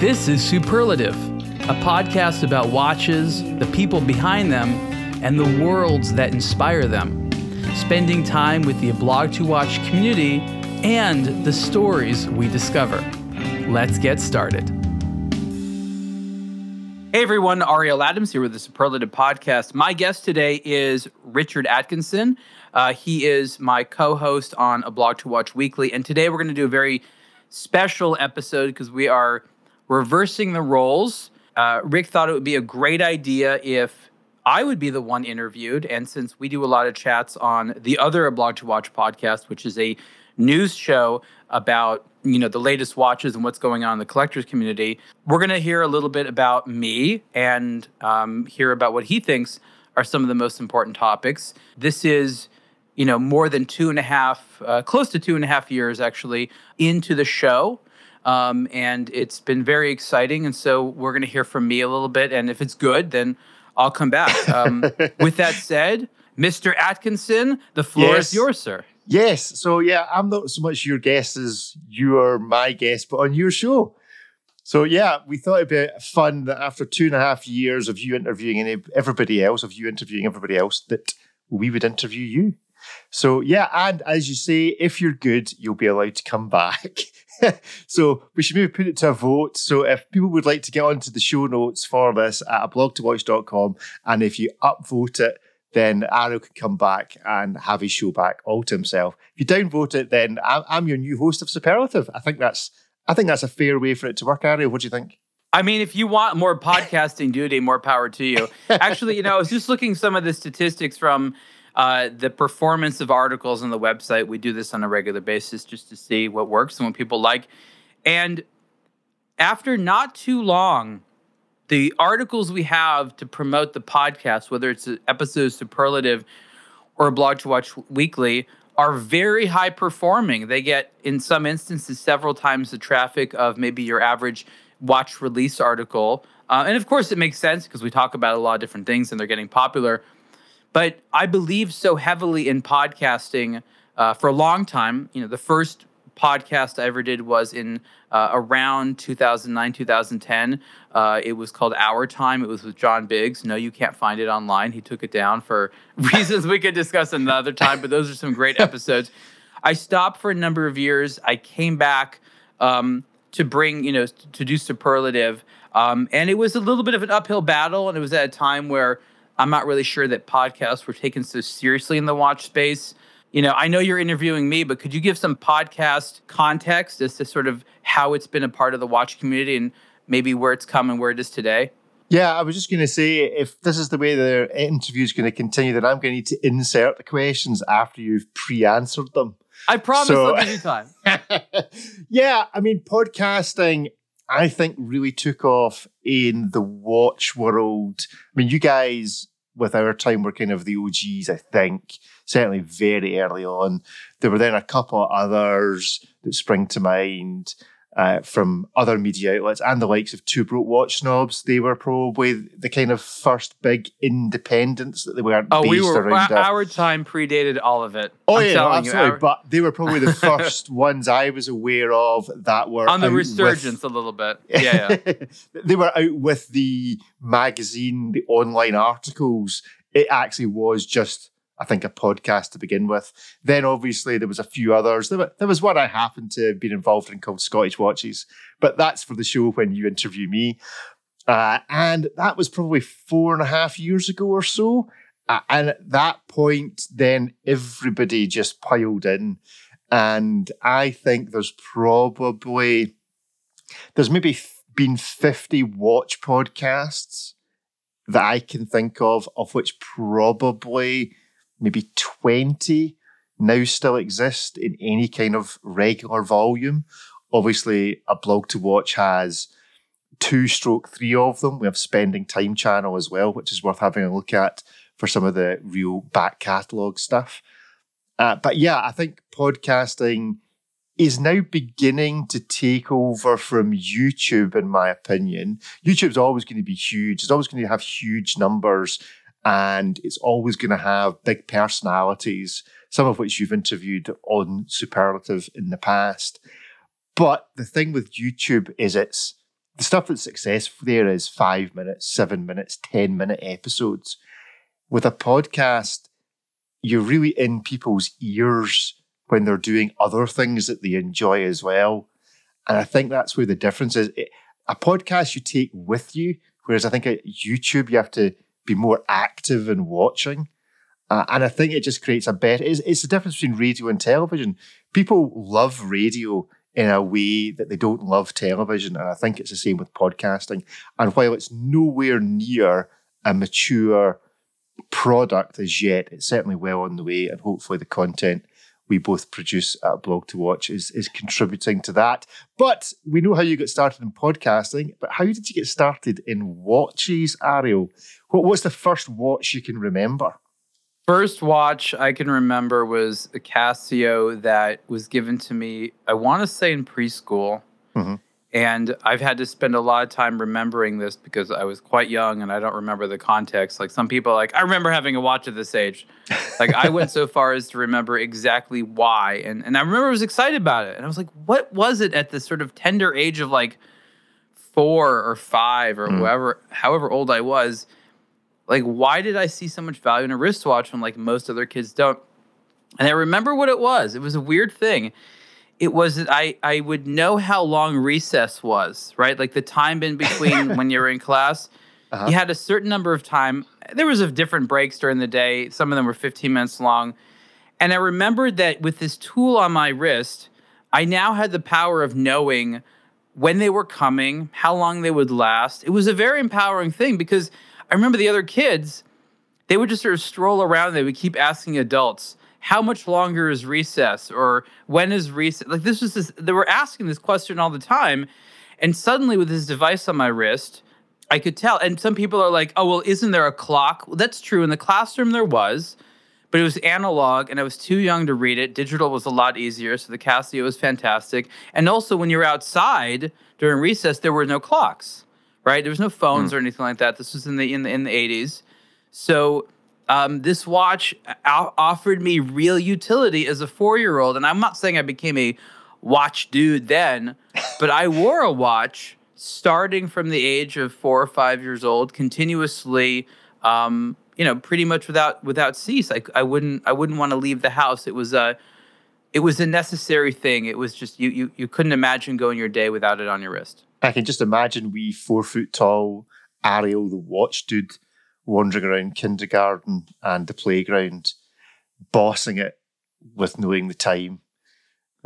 This is Superlative, a podcast about watches, the people behind them, and the worlds that inspire them. Spending time with the Blog to Watch community and the stories we discover. Let's get started. Hey everyone, Ariel Adams here with the Superlative Podcast. My guest today is Richard Atkinson. Uh, he is my co host on A Blog to Watch Weekly. And today we're going to do a very special episode because we are reversing the roles. Uh, Rick thought it would be a great idea if I would be the one interviewed. And since we do a lot of chats on the other A Blog to Watch podcast, which is a news show about you know the latest watches and what's going on in the collectors community we're going to hear a little bit about me and um, hear about what he thinks are some of the most important topics this is you know more than two and a half uh, close to two and a half years actually into the show um, and it's been very exciting and so we're going to hear from me a little bit and if it's good then i'll come back um, with that said mr atkinson the floor Yes. is yours sir Yes. So yeah, I'm not so much your guest as you are my guest, but on your show. So yeah, we thought it'd be fun that after two and a half years of you interviewing everybody else, of you interviewing everybody else, that we would interview you. So yeah, and as you say, if you're good, you'll be allowed to come back. so we should maybe put it to a vote. So if people would like to get onto the show notes for this at a blogtowatch.com, and if you upvote it, then Ariel can come back and have his show back all to himself. If you downvote it, then I'm, I'm your new host of Superlative. I think that's I think that's a fair way for it to work, Ariel. What do you think? I mean, if you want more podcasting duty, more power to you. Actually, you know, I was just looking some of the statistics from uh, the performance of articles on the website. We do this on a regular basis just to see what works and what people like. And after not too long, the articles we have to promote the podcast, whether it's an episode of Superlative or a blog to watch weekly, are very high performing. They get, in some instances, several times the traffic of maybe your average watch release article. Uh, and of course, it makes sense because we talk about a lot of different things and they're getting popular. But I believe so heavily in podcasting uh, for a long time. You know, the first podcast I ever did was in uh, around 2009, 2010. Uh, it was called Our Time. It was with John Biggs. No, you can't find it online. He took it down for reasons we could discuss another time, but those are some great episodes. I stopped for a number of years. I came back um, to bring, you know, to do superlative. Um, and it was a little bit of an uphill battle. And it was at a time where I'm not really sure that podcasts were taken so seriously in the watch space. You know, I know you're interviewing me, but could you give some podcast context as to sort of how it's been a part of the watch community and maybe where it's come and where it is today? Yeah, I was just going to say if this is the way the interview is going to continue, then I'm going to need to insert the questions after you've pre-answered them. I promise So- time. yeah, I mean, podcasting, I think, really took off in the watch world. I mean, you guys, with our time, were kind of the OGs, I think, certainly very early on. There were then a couple of others that spring to mind. Uh, from other media outlets and the likes of Two Broke Watch Snobs, they were probably the kind of first big independents that they weren't Oh, based we were around. our time predated all of it. Oh I'm yeah, no, absolutely. you, our- but they were probably the first ones I was aware of that were on the out with- resurgence a little bit. Yeah, yeah. they were out with the magazine, the online articles. It actually was just, I think, a podcast to begin with. Then obviously there was a few others. There, wa- there was one I happened to have been involved in called Scottish Watches, but that's for the show when you interview me. Uh, and that was probably four and a half years ago or so. Uh, and at that point, then everybody just piled in. And I think there's probably, there's maybe been 50 watch podcasts that I can think of, of which probably maybe 20 now still exist in any kind of regular volume. Obviously, a blog to watch has two stroke three of them. We have Spending Time channel as well, which is worth having a look at for some of the real back catalogue stuff. Uh, but yeah, I think podcasting is now beginning to take over from YouTube, in my opinion. YouTube's always going to be huge. It's always going to have huge numbers and it's always going to have big personalities, some of which you've interviewed on Superlative in the past. But the thing with YouTube is it's the stuff that's successful there is five minutes, seven minutes, 10 minute episodes. With a podcast, you're really in people's ears when they're doing other things that they enjoy as well. And I think that's where the difference is. It, a podcast you take with you, whereas I think at YouTube you have to be more active in watching. Uh, and I think it just creates a better. It's, it's the difference between radio and television. People love radio in a way that they don't love television, and I think it's the same with podcasting. And while it's nowhere near a mature product as yet, it's certainly well on the way, and hopefully the content we both produce at Blog to Watch is, is contributing to that. But we know how you got started in podcasting, but how did you get started in watches, Ariel? What was the first watch you can remember? First watch I can remember was a Casio that was given to me, I want to say in preschool. Mm-hmm. And I've had to spend a lot of time remembering this because I was quite young and I don't remember the context. Like some people, like I remember having a watch at this age. Like I went so far as to remember exactly why, and and I remember I was excited about it. And I was like, what was it at this sort of tender age of like four or five or mm. whoever, however old I was? Like, why did I see so much value in a wristwatch when like most other kids don't? And I remember what it was. It was a weird thing it was I, I would know how long recess was, right? Like the time in between when you were in class. Uh-huh. You had a certain number of time. There was a different breaks during the day. Some of them were 15 minutes long. And I remembered that with this tool on my wrist, I now had the power of knowing when they were coming, how long they would last. It was a very empowering thing because I remember the other kids, they would just sort of stroll around. They would keep asking adults, how much longer is recess or when is recess? Like this was this they were asking this question all the time and suddenly with this device on my wrist i could tell. And some people are like oh well isn't there a clock? Well, that's true. In the classroom there was but it was analog and i was too young to read it. Digital was a lot easier so the casio was fantastic. And also when you're outside during recess there were no clocks right? There was no phones mm. or anything like that. This was in the in the, in the 80s so um, this watch offered me real utility as a four year old. And I'm not saying I became a watch dude then, but I wore a watch starting from the age of four or five years old, continuously. Um, you know, pretty much without without cease. I, I wouldn't I wouldn't want to leave the house. It was a it was a necessary thing. It was just you you you couldn't imagine going your day without it on your wrist. I can just imagine wee four foot tall Ariel the watch dude wandering around kindergarten and the playground, bossing it with knowing the time.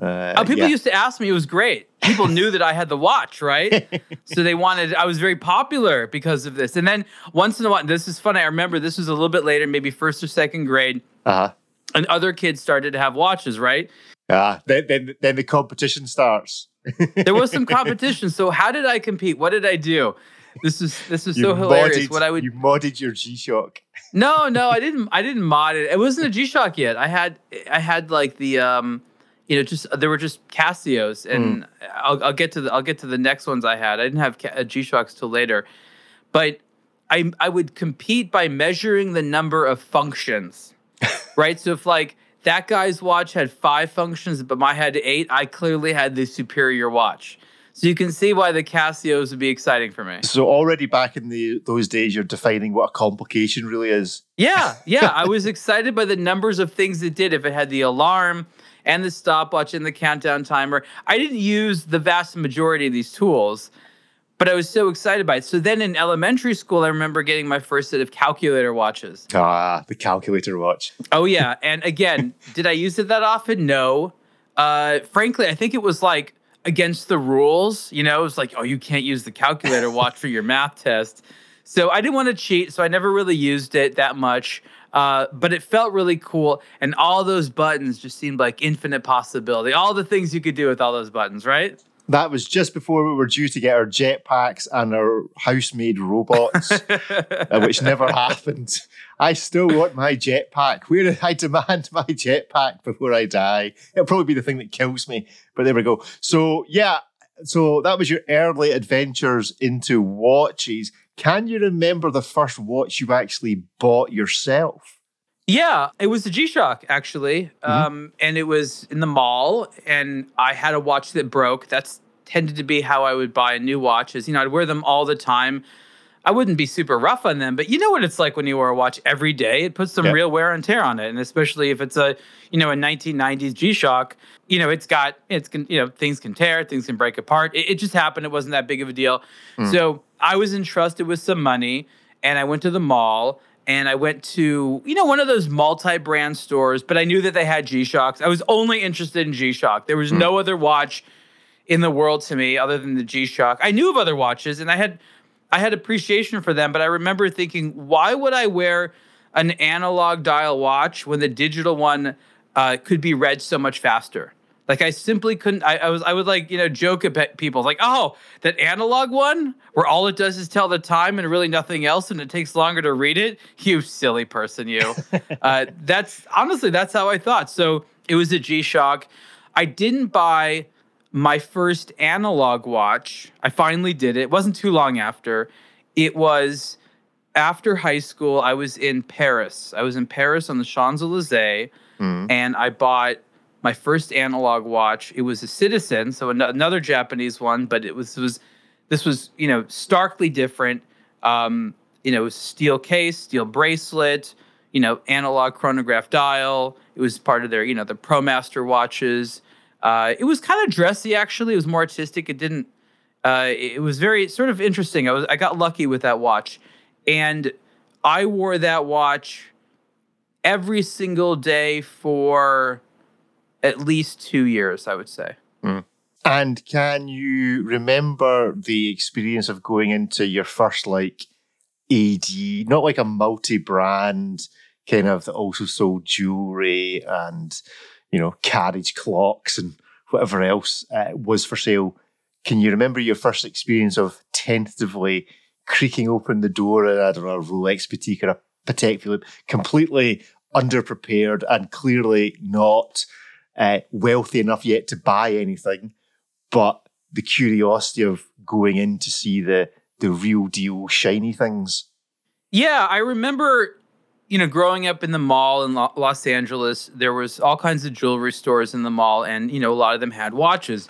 Uh, oh, people yeah. used to ask me. It was great. People knew that I had the watch, right? so they wanted. I was very popular because of this. And then once in a while, this is funny. I remember this was a little bit later, maybe first or second grade. Uh-huh. And other kids started to have watches, right? Yeah. Then, then, then the competition starts. there was some competition. So how did I compete? What did I do? This is this is so hilarious. Modded, what I would you modded your G Shock. No, no, I didn't. I didn't mod it. It wasn't a G Shock yet. I had I had like the um, you know, just there were just Casios, and mm. I'll, I'll get to the I'll get to the next ones I had. I didn't have uh, G Shocks till later, but I I would compete by measuring the number of functions, right? So if like that guy's watch had five functions, but my had eight, I clearly had the superior watch. So you can see why the Casios would be exciting for me. So already back in the those days, you're defining what a complication really is. Yeah, yeah. I was excited by the numbers of things it did. If it had the alarm and the stopwatch and the countdown timer, I didn't use the vast majority of these tools, but I was so excited by it. So then in elementary school, I remember getting my first set of calculator watches. Ah, the calculator watch. Oh yeah, and again, did I use it that often? No. Uh, frankly, I think it was like against the rules. You know, it's like, oh, you can't use the calculator watch for your math test. So I didn't want to cheat, so I never really used it that much. Uh, but it felt really cool, and all those buttons just seemed like infinite possibility. All the things you could do with all those buttons, right? That was just before we were due to get our jetpacks and our house-made robots, uh, which never happened. I still want my jetpack. Where did I demand my jetpack before I die. It'll probably be the thing that kills me. But there we go. So yeah, so that was your early adventures into watches. Can you remember the first watch you actually bought yourself? Yeah, it was the G Shock actually, mm-hmm. um, and it was in the mall, and I had a watch that broke. That's tended to be how I would buy new watches. You know, I'd wear them all the time. I wouldn't be super rough on them, but you know what it's like when you wear a watch every day. It puts some Yeah. real wear and tear on it, and especially if it's a you know a 1990s G-Shock, you know it's got it's can you know things can tear, things can break apart. It, it just happened. It wasn't that big of a deal. Hmm. So I was entrusted with some money, and I went to the mall. And I went to, you know, one of those multi-brand stores, but I knew that they had G-Shocks. I was only interested in G-Shock. There was hmm. no other watch in the world to me other than the G-Shock. I knew of other watches and I had I had appreciation for them, but I remember thinking, why would I wear an analog dial watch when the digital one uh, could be read so much faster? Like I simply couldn't. I, I was I would like you know joke at people like, oh, that analog one where all it does is tell the time and really nothing else, and it takes longer to read it. You silly person, you. uh, that's honestly that's how I thought. So it was a G Shock. I didn't buy my first analog watch. I finally did it. It wasn't too long after. It was after high school. I was in Paris. I was in Paris on the Champs Elysees, Mm. and I bought my first analog watch. It was a Citizen, so an- another Japanese one, but it was it was this was you know starkly different. Um, you know, steel case, steel bracelet, you know, analog chronograph dial. It was part of their you know the ProMaster watches. Uh, it was kind of dressy actually. It was more artistic. It didn't. Uh, it was very sort of interesting. I was I got lucky with that watch, and I wore that watch every single day for at least two years. I would say. And can you remember the experience of going into your first like AD, not like a multi-brand kind of that also sold jewelry and you know carriage clocks and whatever else uh, was for sale? Can you remember your first experience of tentatively creaking open the door at I don't know a Rolex boutique or a Patek Philippe, completely underprepared and clearly not uh, wealthy enough yet to buy anything? but the curiosity of going in to see the the real deal shiny things. Yeah, I remember, you know, growing up in the mall in Lo- Los Angeles, there was all kinds of jewelry stores in the mall, and you know, a lot of them had watches.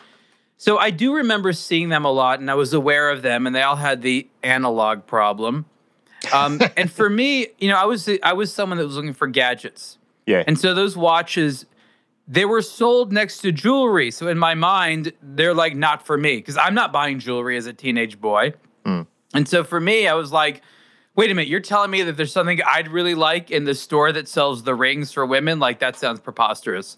So I do remember seeing them a lot, and I was aware of them, and they all had the analog problem. Um, and for me, you know, I was I was someone that was looking for gadgets, Yeah. and so those watches, they were sold next to jewelry. So in my mind, they're like not for me because I'm not buying jewelry as a teenage boy. Mm. And so for me, I was like, wait a minute, you're telling me that there's something I'd really like in the store that sells the rings for women? Like that sounds preposterous.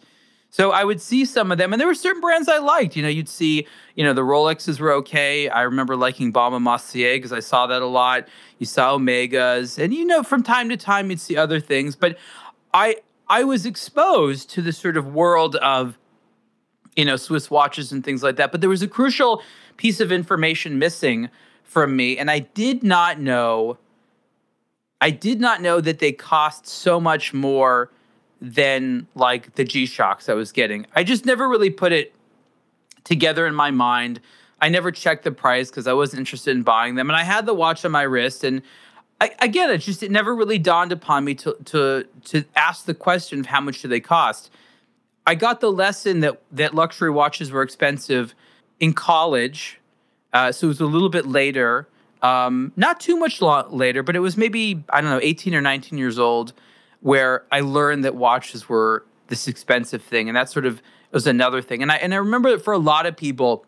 So I would see some of them, and there were certain brands I liked. You know, you'd see, you know, the Rolexes were okay. I remember liking Baume Mercier because I saw that a lot. You saw Omegas, and you know, from time to time you'd see other things. But I I was exposed to the sort of world of, you know, Swiss watches and things like that. But there was a crucial piece of information missing from me, and I did not know. I did not know that they cost so much more than like the G Shocks I was getting. I just never really put it together in my mind. I never checked the price because I wasn't interested in buying them. And I had the watch on my wrist, and I, again, it just it never really dawned upon me to to to ask the question of how much do they cost. I got the lesson that that luxury watches were expensive in college, uh, so it was a little bit later, um, not too much later, but it was maybe I don't know, eighteen or nineteen years old, where I learned that watches were this expensive thing, and that sort of was another thing. And I and I remember that for a lot of people,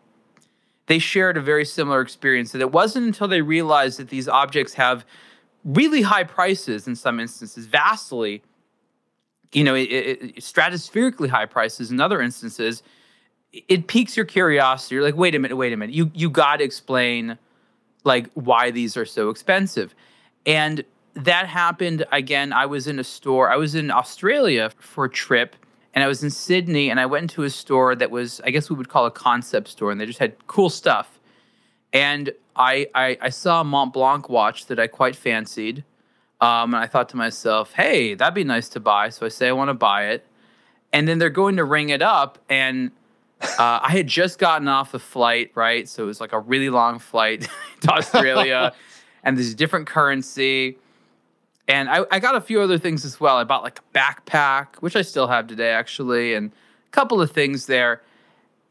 they shared a very similar experience. That it wasn't until they realized that these objects have really high prices in some instances, vastly, you know, it, it, stratospherically high prices in other instances. It piques your curiosity. You're like, wait a minute, wait a minute. You you got to explain like why these are so expensive, and that happened again. I was in a store. I was in Australia for a trip, and I was in Sydney, and I went into a store that was, I guess we would call a concept store, and they just had cool stuff. And I I, I saw a Mont Blanc watch that I quite fancied, um, and I thought to myself, hey, that'd be nice to buy. So I say I want to buy it, and then they're going to ring it up, and uh, I had just gotten off the flight, right? So it was like a really long flight to Australia, and there's a different currency. And I, I got a few other things as well. I bought like a backpack, which I still have today, actually, and a couple of things there.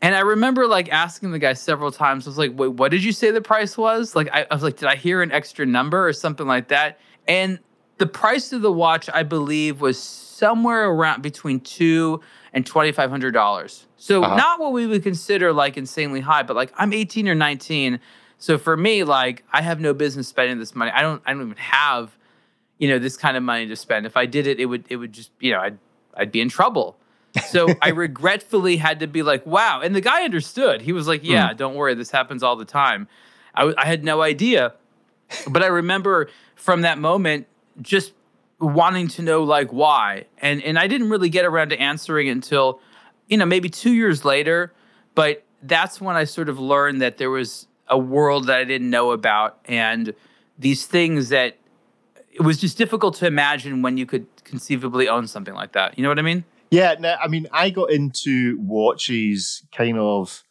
And I remember like asking the guy several times. I was like, "Wait, what did you say the price was?" Like, I, I was like, "Did I hear an extra number or something like that?" And the price of the watch, I believe, was somewhere around between two and twenty five hundred dollars. So Uh-huh. not what we would consider like insanely high, but like I'm eighteen or nineteen. So for me, like I have no business spending this money. I don't. I don't even have, you know, this kind of money to spend. If I did it, it would. It would just. You know, I'd. I'd be in trouble. So I regretfully had to be like, wow. And the guy understood. He was like, yeah, don't worry. This happens all the time. I, w- I had no idea. But I remember from that moment just wanting to know like why. And and I didn't really get around to answering it until, you know, maybe two years later. But that's when I sort of learned that there was a world that I didn't know about and these things that it was just difficult to imagine when you could conceivably own something like that. You know what I mean? Yeah, no, I mean, I got into watches kind of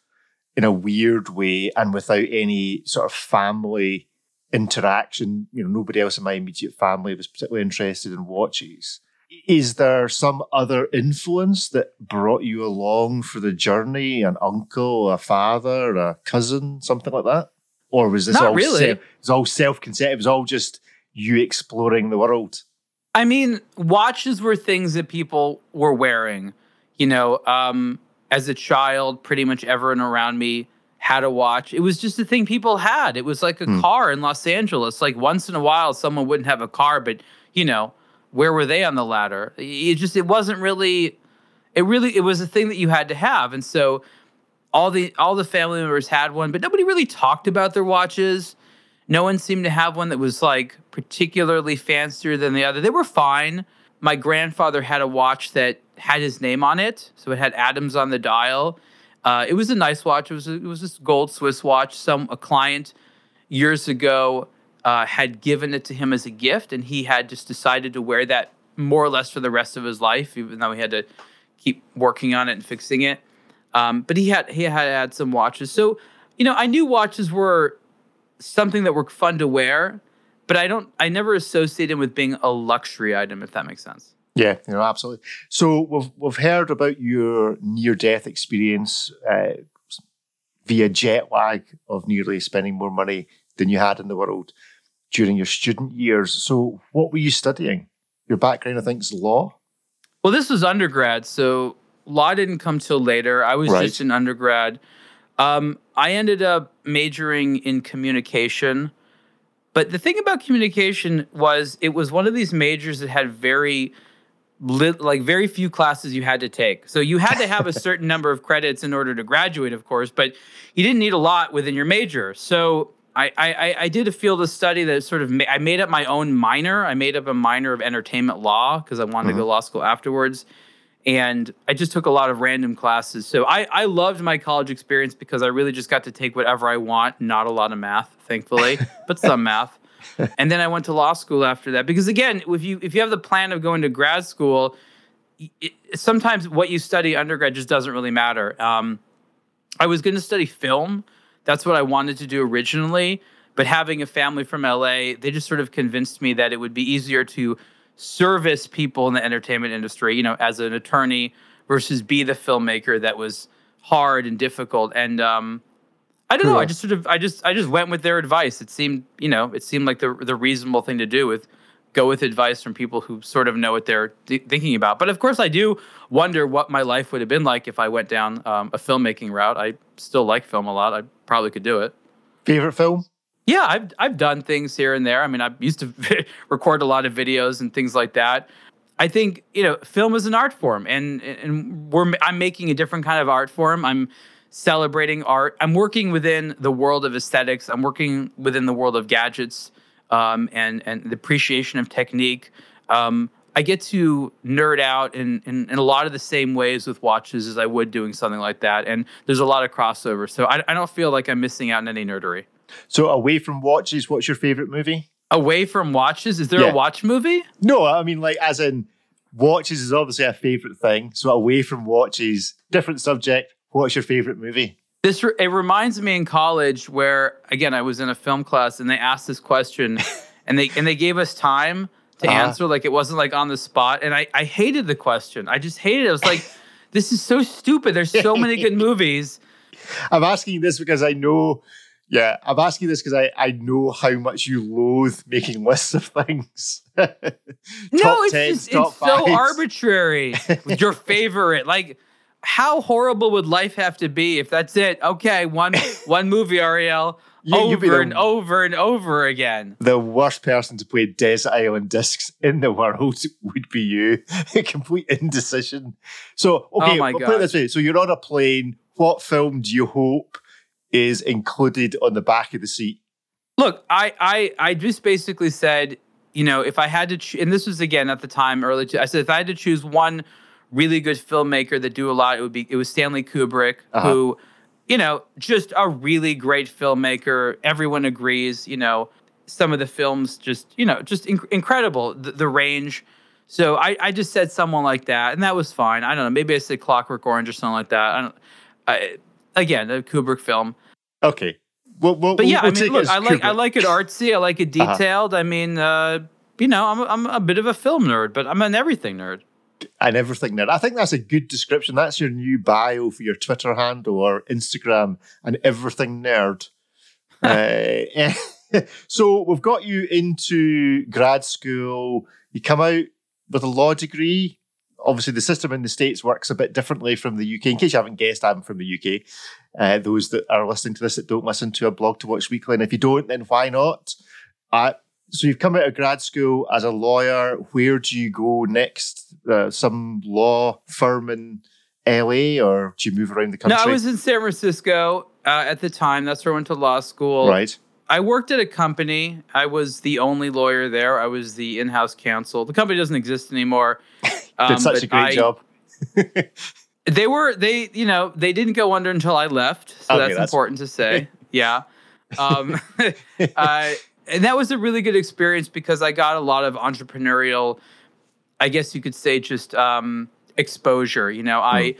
in a weird way and without any sort of family interaction. You know, nobody else in my immediate family was particularly interested in watches. Is there some other influence that brought you along for the journey? An uncle, a father, a cousin, something like that? Or was this Not all really. self, it was all self-concept? It was all just you exploring the world. I mean, watches were things that people were wearing. You know, um, as a child, pretty much everyone around me had a watch. It was just a thing people had. It was like a Hmm. car in Los Angeles. Like once in a while, someone wouldn't have a car, but you know, where were they on the ladder? It just it wasn't really. It really it was a thing that you had to have, and so all the all the family members had one, but nobody really talked about their watches. No one seemed to have one that was like particularly fancier than the other. They were fine. My grandfather had a watch that had his name on it, so it had Adams on the dial. Uh, it was a nice watch. It was a, it was this gold Swiss watch. Some a client years ago uh, had given it to him as a gift, and he had just decided to wear that more or less for the rest of his life, even though he had to keep working on it and fixing it. Um, but he had he had had some watches, so you know I knew watches were something that were fun to wear, but I don't I never associated them with being a luxury item, if that makes sense. Yeah, you know, absolutely. So we've we've heard about your near death experience uh, via jet lag of nearly spending more money than you had in the world during your student years. So what were you studying? Your background, I think, is law. Well, this was undergrad, so law didn't come till later. I was Right. just an undergrad. Um, I ended up majoring in communication. But the thing about communication was it was one of these majors that had very lit, like very few classes you had to take. So you had to have a certain number of credits in order to graduate, of course, but you didn't need a lot within your major. So I, I, I did a field of study that sort of ma- I made up my own minor. I made up a minor of entertainment law because I wanted to go to law school afterwards. And I just took a lot of random classes. So I, I loved my college experience because I really just got to take whatever I want, not a lot of math, thankfully, but some math. And then I went to law school after that because again, if you if you have the plan of going to grad school, it, sometimes what you study undergrad just doesn't really matter. Um, I was going to study film. That's what I wanted to do originally. But having a family from LA, they just sort of convinced me that it would be easier to service people in the entertainment industry, you know, as an attorney versus be the filmmaker that was hard and difficult. And um, I don't know. I just sort of, I just, I just went with their advice. It seemed, you know, it seemed like the the reasonable thing to do with go with advice from people who sort of know what they're th- thinking about. But of course, I do wonder what my life would have been like if I went down um, a filmmaking route. I still like film a lot. I probably could do it. Favorite film? Yeah, I've I've done things here and there. I mean, I used to record a lot of videos and things like that. I think you know, film is an art form, and and we're I'm making a different kind of art form. I'm celebrating art. I'm working within the world of aesthetics. I'm working within the world of gadgets um, and and the appreciation of technique. Um, I get to nerd out in, in, in a lot of the same ways with watches as I would doing something like that. And there's a lot of crossover. So I, I don't feel like I'm missing out on any nerdery. So away from watches, what's your favorite movie? Away from watches, is there Yeah. a watch movie? No, I mean like as in watches is obviously a favorite thing. So away from watches, different subject. What's your favorite movie? This re- it reminds me in college where again I was in a film class and they asked this question, and they and they gave us time to Uh-huh. answer like it wasn't like on the spot, and I I hated the question. I just hated it. I was like, This is so stupid. There's so many good movies. I'm asking this because I know. Yeah, I'm asking this because I, I know how much you loathe making lists of things. no, it's just it's so arbitrary. Your favorite, like how horrible would life have to be if that's it? Okay, one one movie, Ariel. You, over and over and over again. The worst person to play Desert Island Discs in the world would be you. A complete indecision. So, okay, oh put it this way. So you're on a plane. What film do you hope is included on the back of the seat? Look, I I I just basically said, you know, if I had to, cho- and this was again at the time early. I said if I had to choose one really good filmmaker that do a lot, it would be it was Stanley Kubrick, uh-huh. who, you know, just a really great filmmaker. Everyone agrees. You know, some of the films just you know just inc- incredible the, the range. So I, I just said someone like that, and that was fine. I don't know. Maybe I said Clockwork Orange or something like that. I don't. I, again, a Kubrick film. Okay. Well, well, but yeah, we'll I mean, look, I like Kubrick. I like it artsy. I like it uh-huh. detailed. Uh-huh. I mean, uh, you know, I'm I'm a bit of a film nerd, but I'm an everything nerd. And everything nerd. I think that's a good description. That's your new bio for your Twitter handle or Instagram, and everything nerd. uh, so we've got you into grad school. You come out with a law degree obviously the system in the states works a bit differently from the UK. In case you haven't guessed, I'm from the UK. Uh, those that are listening to this that don't listen to a blog to watch weekly, and if you don't, then why not? Uh, so you've come out of grad school as a lawyer. Where do you go next? Uh, some law firm in LA, or do you move around the country? No, I was in San Francisco uh, at the time. That's where I went to law school. Right. I worked at a company. I was the only lawyer there. I was the in-house counsel. The company doesn't exist anymore. Um, Did such a great I, job. they were they you know they didn't go under until I left, so okay, that's, that's, important to say. yeah, um, uh, and that was a really good experience because I got a lot of entrepreneurial, I guess you could say, just um, exposure. You know, mm. I.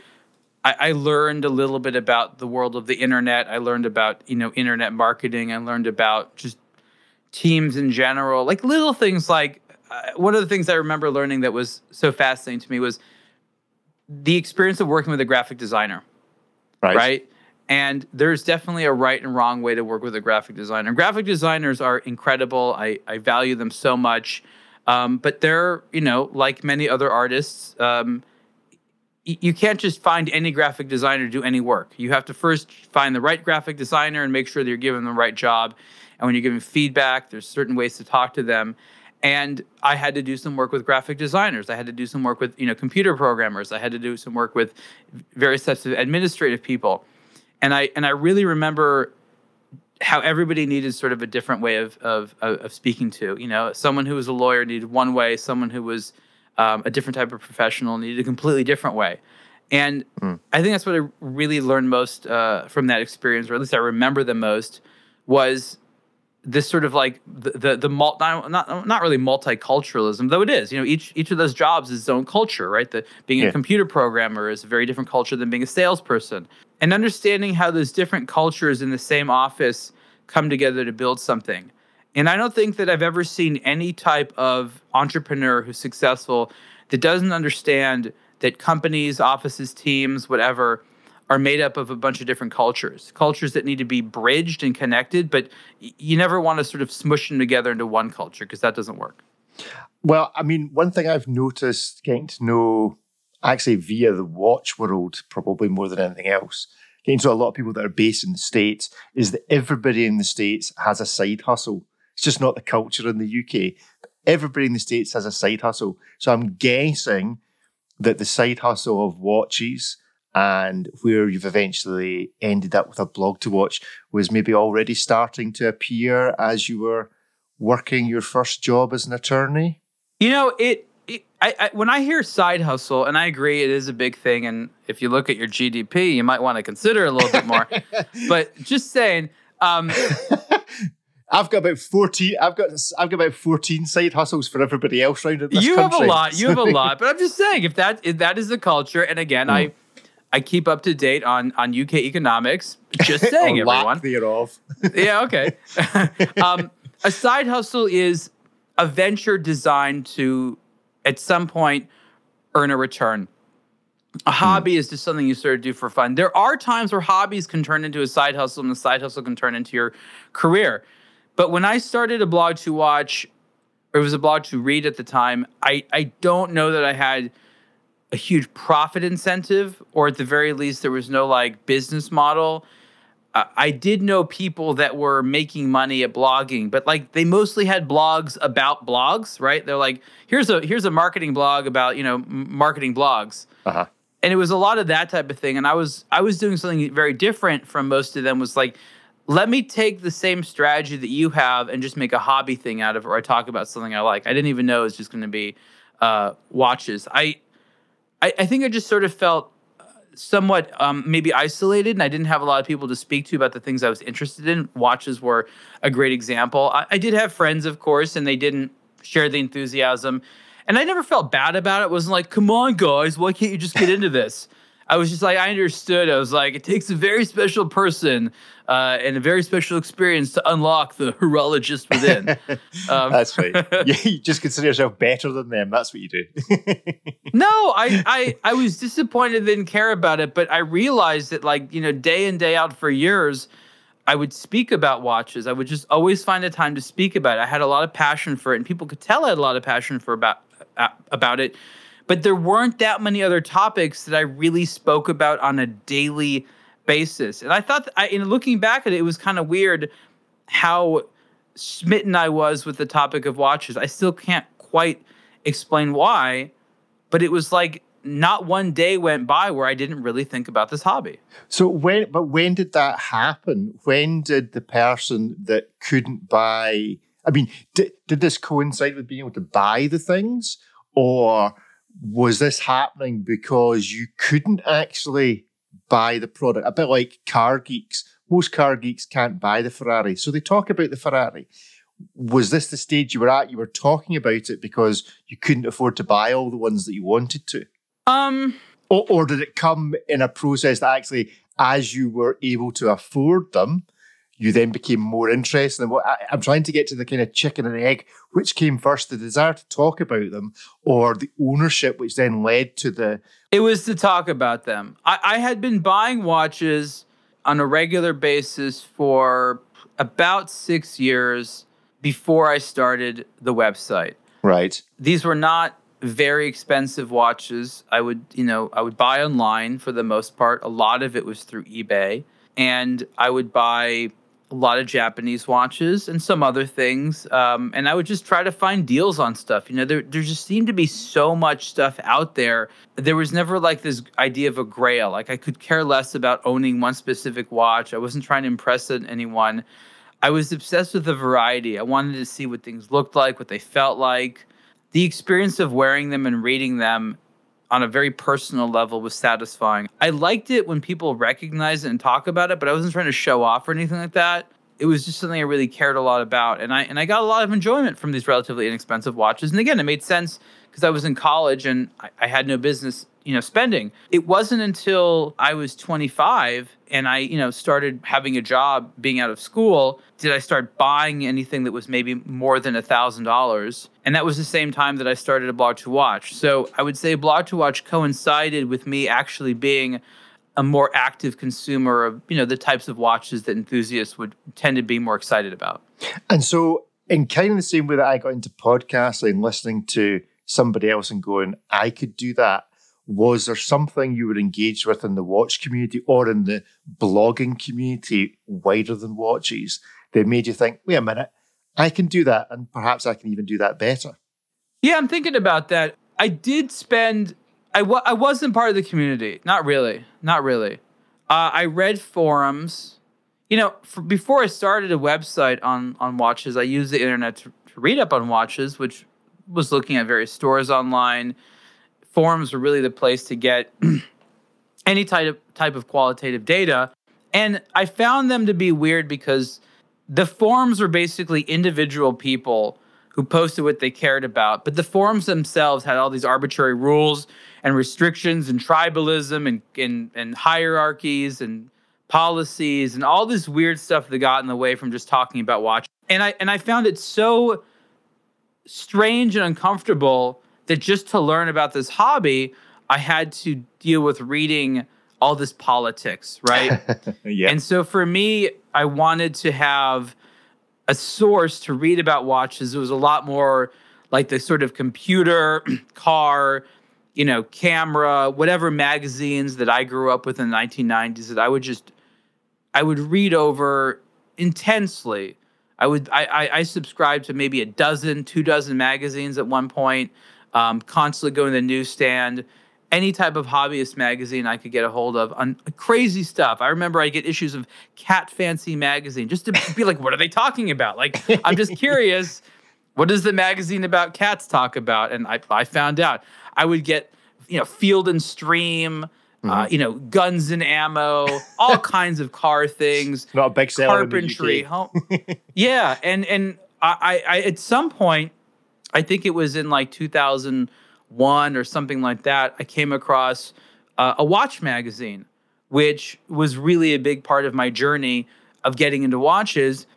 I, learned a little bit about the world of the internet. I learned about you know internet marketing. I learned about just teams in general, like little things like uh, one of the things I remember learning that was so fascinating to me was the experience of working with a graphic designer. Right. Right. And there's definitely a right and wrong way to work with a graphic designer. Graphic designers are incredible. I, I value them so much. Um, but they're, you know, like many other artists, um, y- you can't just find any graphic designer to do any work. You have to first find the right graphic designer and make sure that you're giving them the right job. And when you're giving feedback, there's certain ways to talk to them and I had to do some work with graphic designers. I had to do some work with you know computer programmers. I had to do some work with various types of administrative people, and I and I really remember how everybody needed sort of a different way of of of speaking to. You know, someone who was a lawyer needed one way. Someone who was um, a different type of professional needed a completely different way. And mm. I think that's what I really learned most uh, from that experience, or at least I remember the most, was this sort of like the the, the mul- not, not not really multiculturalism though it is you know each each of those jobs is its own culture right the being yeah. a computer programmer is a very different culture than being a salesperson and understanding how those different cultures in the same office come together to build something and i don't think that i've ever seen any type of entrepreneur who's successful that doesn't understand that companies offices teams whatever are made up of a bunch of different cultures, cultures that need to be bridged and connected, but you never want to sort of smush them together into one culture because that doesn't work. Well, I mean, one thing I've noticed getting to know actually via the watch world, probably more than anything else, getting to a lot of people that are based in the States, is that everybody in the States has a side hustle. It's just not the culture in the UK. Everybody in the States has a side hustle. So I'm guessing that the side hustle of watches and where you've eventually ended up with a blog to watch was maybe already starting to appear as you were working your first job as an attorney? You know, it. I, I, when I hear side hustle, and I agree, it is a big thing. And if you look at your GDP, you might want to consider a little bit more. but just saying, um, I've got about fourteen. I've got I've got about fourteen side hustles for everybody else around in this You country. have a lot. You have a lot. But I'm just saying, if that if that is the culture, and again, mm. I I keep up to date on on UK economics. Just saying, everyone. Thereof. yeah. Okay. um, a side hustle is a venture designed to, at some point, earn a return. A hmm. hobby is just something you sort of do for fun. There are times where hobbies can turn into a side hustle, and the side hustle can turn into your career. But when I started a blog to watch, or it was a blog to read at the time, I, I don't know that I had a huge profit incentive, or at the very least, there was no like business model. Uh, I did know people that were making money at blogging, but like they mostly had blogs about blogs, right? They're like, here's a here's a marketing blog about you know marketing blogs. Uh-huh. And it was a lot of that type of thing. And I was I was doing something very different from most of them. Was like, let me take the same strategy that you have and just make a hobby thing out of it, or I talk about something I like. I didn't even know it was just going to be uh, watches. I, I I think I just sort of felt somewhat um, maybe isolated and I didn't have a lot of people to speak to about the things I was interested in. Watches were a great example. I, I did have friends, of course, and they didn't share the enthusiasm. And I never felt bad about it. it wasn't like, come on, guys, why can't you just get into this? I was just like, I understood. I was like, it takes a very special person uh, and a very special experience to unlock the horologist within. Um, That's right. you, you just consider yourself better than them. That's what you do. no, I, I, I was disappointed, didn't care about it, but I realized that, like, you know, day in, day out for years, I would speak about watches. I would just always find a time to speak about it. I had a lot of passion for it, and people could tell I had a lot of passion for about uh, about it but there weren't that many other topics that I really spoke about on a daily basis. And I thought, I, in looking back at it, it was kind of weird how smitten I was with the topic of watches. I still can't quite explain why, but it was like not one day went by where I didn't really think about this hobby. So when, but when did that happen? When did the person that couldn't buy? I mean, did, did this coincide with being able to buy the things, or was this happening because you couldn't actually buy the product? A bit like car geeks. Most car geeks can't buy the Ferrari. So they talk about the Ferrari. Was this the stage you were at? You were talking about it because you couldn't afford to buy all the ones that you wanted to? Um, or, or did it come in a process that actually, as you were able to afford them, you then became more interested in what I, am trying to get to the kind of chicken and egg, which came first, the desire to talk about them or the ownership, which then led to the. It was to talk about them. I, I had been buying watches on a regular basis for about six years before I started the website. Right. These were not very expensive watches. I would, you know, I would buy online for the most part. A lot of it was through eBay. And I would buy a lot of Japanese watches and some other things. Um, and I would just try to find deals on stuff. You know, there, there just seemed to be so much stuff out there. There was never like this idea of a grail. Like I could care less about owning one specific watch. I wasn't trying to impress anyone. I was obsessed with the variety. I wanted to see what things looked like, what they felt like. The experience of wearing them and reading them on a very personal level was satisfying. I liked it when people recognize it and talk about it, but I wasn't trying to show off or anything like that. It was just something I really cared a lot about, and I and I got a lot of enjoyment from these relatively inexpensive watches. And again, it made sense because I was in college and I, I had no business you know spending. It wasn't until i was 25 and i you know started having a job being out of school did i start buying anything that was maybe more than a thousand dollars. And that was the same time that i started a blog to watch. So i would say blog to watch coincided with me actually being a more active consumer of you know the types of watches that enthusiasts would tend to be more excited about. And so in kind of the same way that i got into podcasting listening to somebody else and going i could do that was there something you were engaged with in the watch community or in the blogging community wider than watches that made you think, wait a minute, I can do that and perhaps I can even do that better? Yeah, I'm thinking about that. I did spend, I wasn't part of the community. Not really. Not really. Uh, I read forums. You know, for, before I started a website on, on watches, I used the internet to, to read up on watches, which was looking at various stores online forums were really the place to get any type of type of qualitative data. And I found them to be weird because the forums were basically individual people who posted what they cared about, but the forums themselves had all these arbitrary rules and restrictions and tribalism and and, and hierarchies and policies and all this weird stuff that got in the way from just talking about watch. And I and I found it so strange and uncomfortable that just to learn about this hobby, I had to deal with reading all this politics, right? yeah. And so for me, I wanted to have a source to read about watches. It was a lot more like the sort of computer, car, you know, camera, whatever magazines that I grew up with in the 1990s that I would just I would read over intensely. I would I I, I subscribed to maybe a dozen, two dozen magazines at one point. Um, constantly going to the newsstand, any type of hobbyist magazine I could get a hold of on crazy stuff. I remember I get issues of Cat Fancy magazine just to be like, what are they talking about? Like, I'm just curious. What does the magazine about cats talk about? And I, I found out. I would get, you know, Field and Stream, uh, Mhm. uh, you know, guns and ammo, all kinds of car things Not a big seller carpentry home yeah and and I, I i at some point i think it was in like 2001 or something like that i came across uh, a watch magazine which was really a big part of my journey of getting into watches.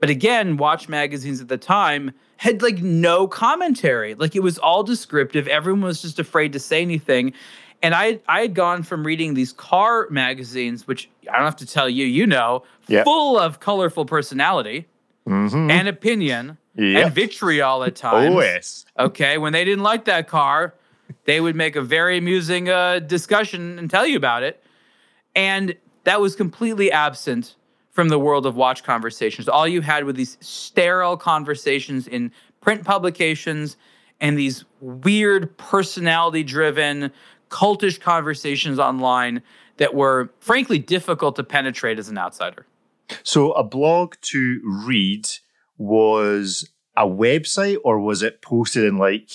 But again watch magazines at the time had like no commentary. Like it was all descriptive. Everyone was just afraid to say anything and I I had gone from reading these car magazines, which I don't have to tell you, you know, Yep. full of colorful personality Mhm. and opinion Yep. and vitriol at times. Oh, yes. Okay, when they didn't like that car, they would make a very amusing uh, discussion and tell you about it. And that was completely absent from the world of watch conversations. All you had were these sterile conversations in print publications and these weird personality driven, cultish conversations online that were frankly difficult to penetrate as an outsider. So a blog to read was a website or was it posted in like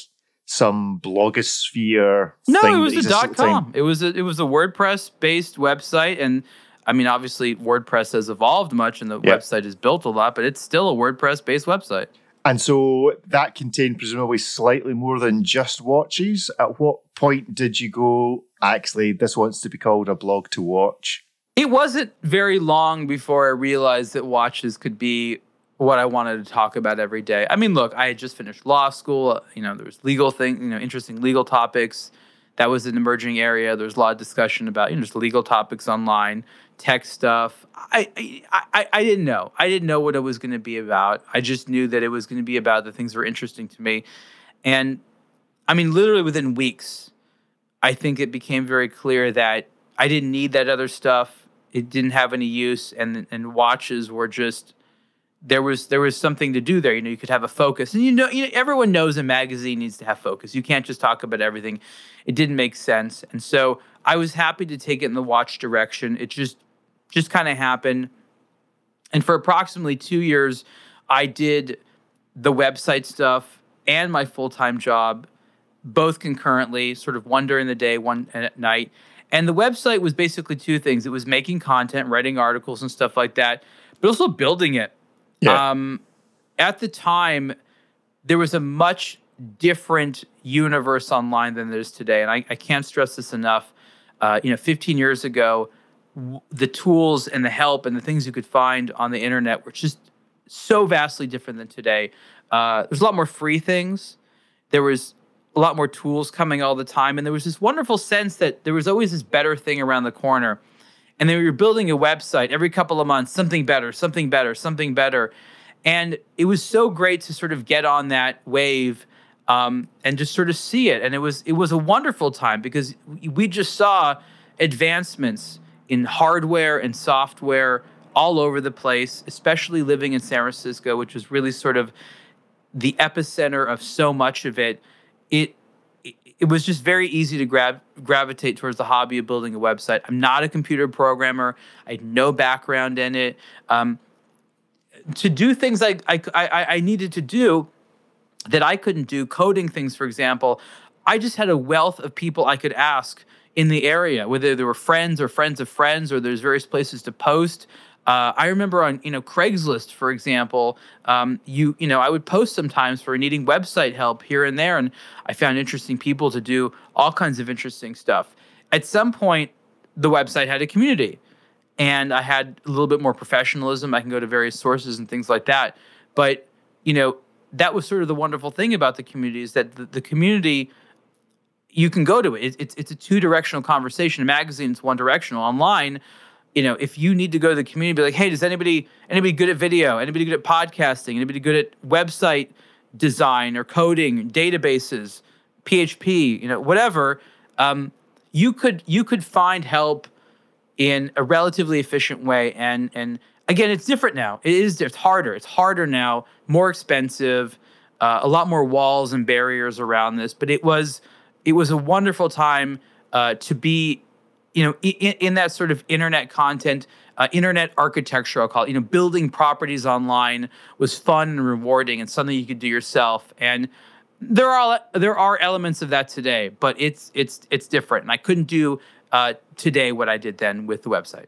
some blogosphere No, it was a dot at the time? com. It was a it was a WordPress based website, and I mean, obviously, WordPress has evolved much, and the Yeah. website is built a lot, but it's still a WordPress based website. And so that contained presumably slightly more than just watches. At what point did you go, actually, this wants to be called a blog to watch? It wasn't very long before I realized that watches could be what I wanted to talk about every day. I mean, look, I had just finished law school. You know, there was legal thing, you know, interesting legal topics. That was an emerging area. There was a lot of discussion about you know just legal topics online, tech stuff. I I I, didn't know. I didn't know what it was going to be about. I just knew that it was going to be about the things that were interesting to me, and I mean, literally within weeks, I think it became very clear that I didn't need that other stuff. It didn't have any use, and and watches were just there was there was something to do there. You know, you could have a focus, and you know, you know, everyone knows a magazine needs to have focus. You can't just talk about everything. It didn't make sense, and so I was happy to take it in the watch direction. It just just kind of happened, and for approximately two years, I did the website stuff and my full time job both concurrently, sort of one during the day, one at night. And the website was basically two things. It was making content, writing articles and stuff like that, but also building it. Yeah. Um, at the time, there was a much different universe online than there is today. And I, I can't stress this enough. Uh, you know, 15 years ago, the tools and the help and the things you could find on the internet were just so vastly different than today. Uh, there's a lot more free things. There was a lot more tools coming all the time. And there was this wonderful sense that there was always this better thing around the corner. And then you're building a website every couple of months, something better, something better, something better. And it was so great to sort of get on that wave um, and just sort of see it. And it was it was a wonderful time because we- we just saw advancements in hardware and software all over the place, especially living in San Francisco, which was really sort of the epicenter of so much of it. It it, was just very easy to grab gravitate towards the hobby of building a website. I'm not a computer programmer. I had no background in it. Um, to do things I, I, I needed to do that I couldn't do, coding things, for example, I just had a wealth of people I could ask in the area, whether they were friends or friends of friends, or there's various places to post. Uh, I remember on you know Craigslist, for example, um, you you know I would post sometimes for needing website help here and there, and I found interesting people to do all kinds of interesting stuff. At some point, the website had a community, and I had a little bit more professionalism. I can go to various sources and things like that. But you know that was sort of the wonderful thing about the community is that the, the community you can go to it. it it's it's a two directional conversation. A magazine is one directional. Online, you know, if you need to go to the community, be like, hey, does anybody anybody good at video? Anybody good at podcasting? Anybody good at website design or coding, databases, PHP? You know, whatever. Um, you could you could find help in a relatively efficient way and and again it's different now it is it's harder it's harder now more expensive uh, a lot more walls and barriers around this but it was it was a wonderful time uh, to be you know in, in, that sort of internet content uh, internet architecture i'll call it you know building properties online was fun and rewarding and something you could do yourself. And there are there are elements of that today but it's it's it's different. And i couldn't do uh, today what i did then with the website.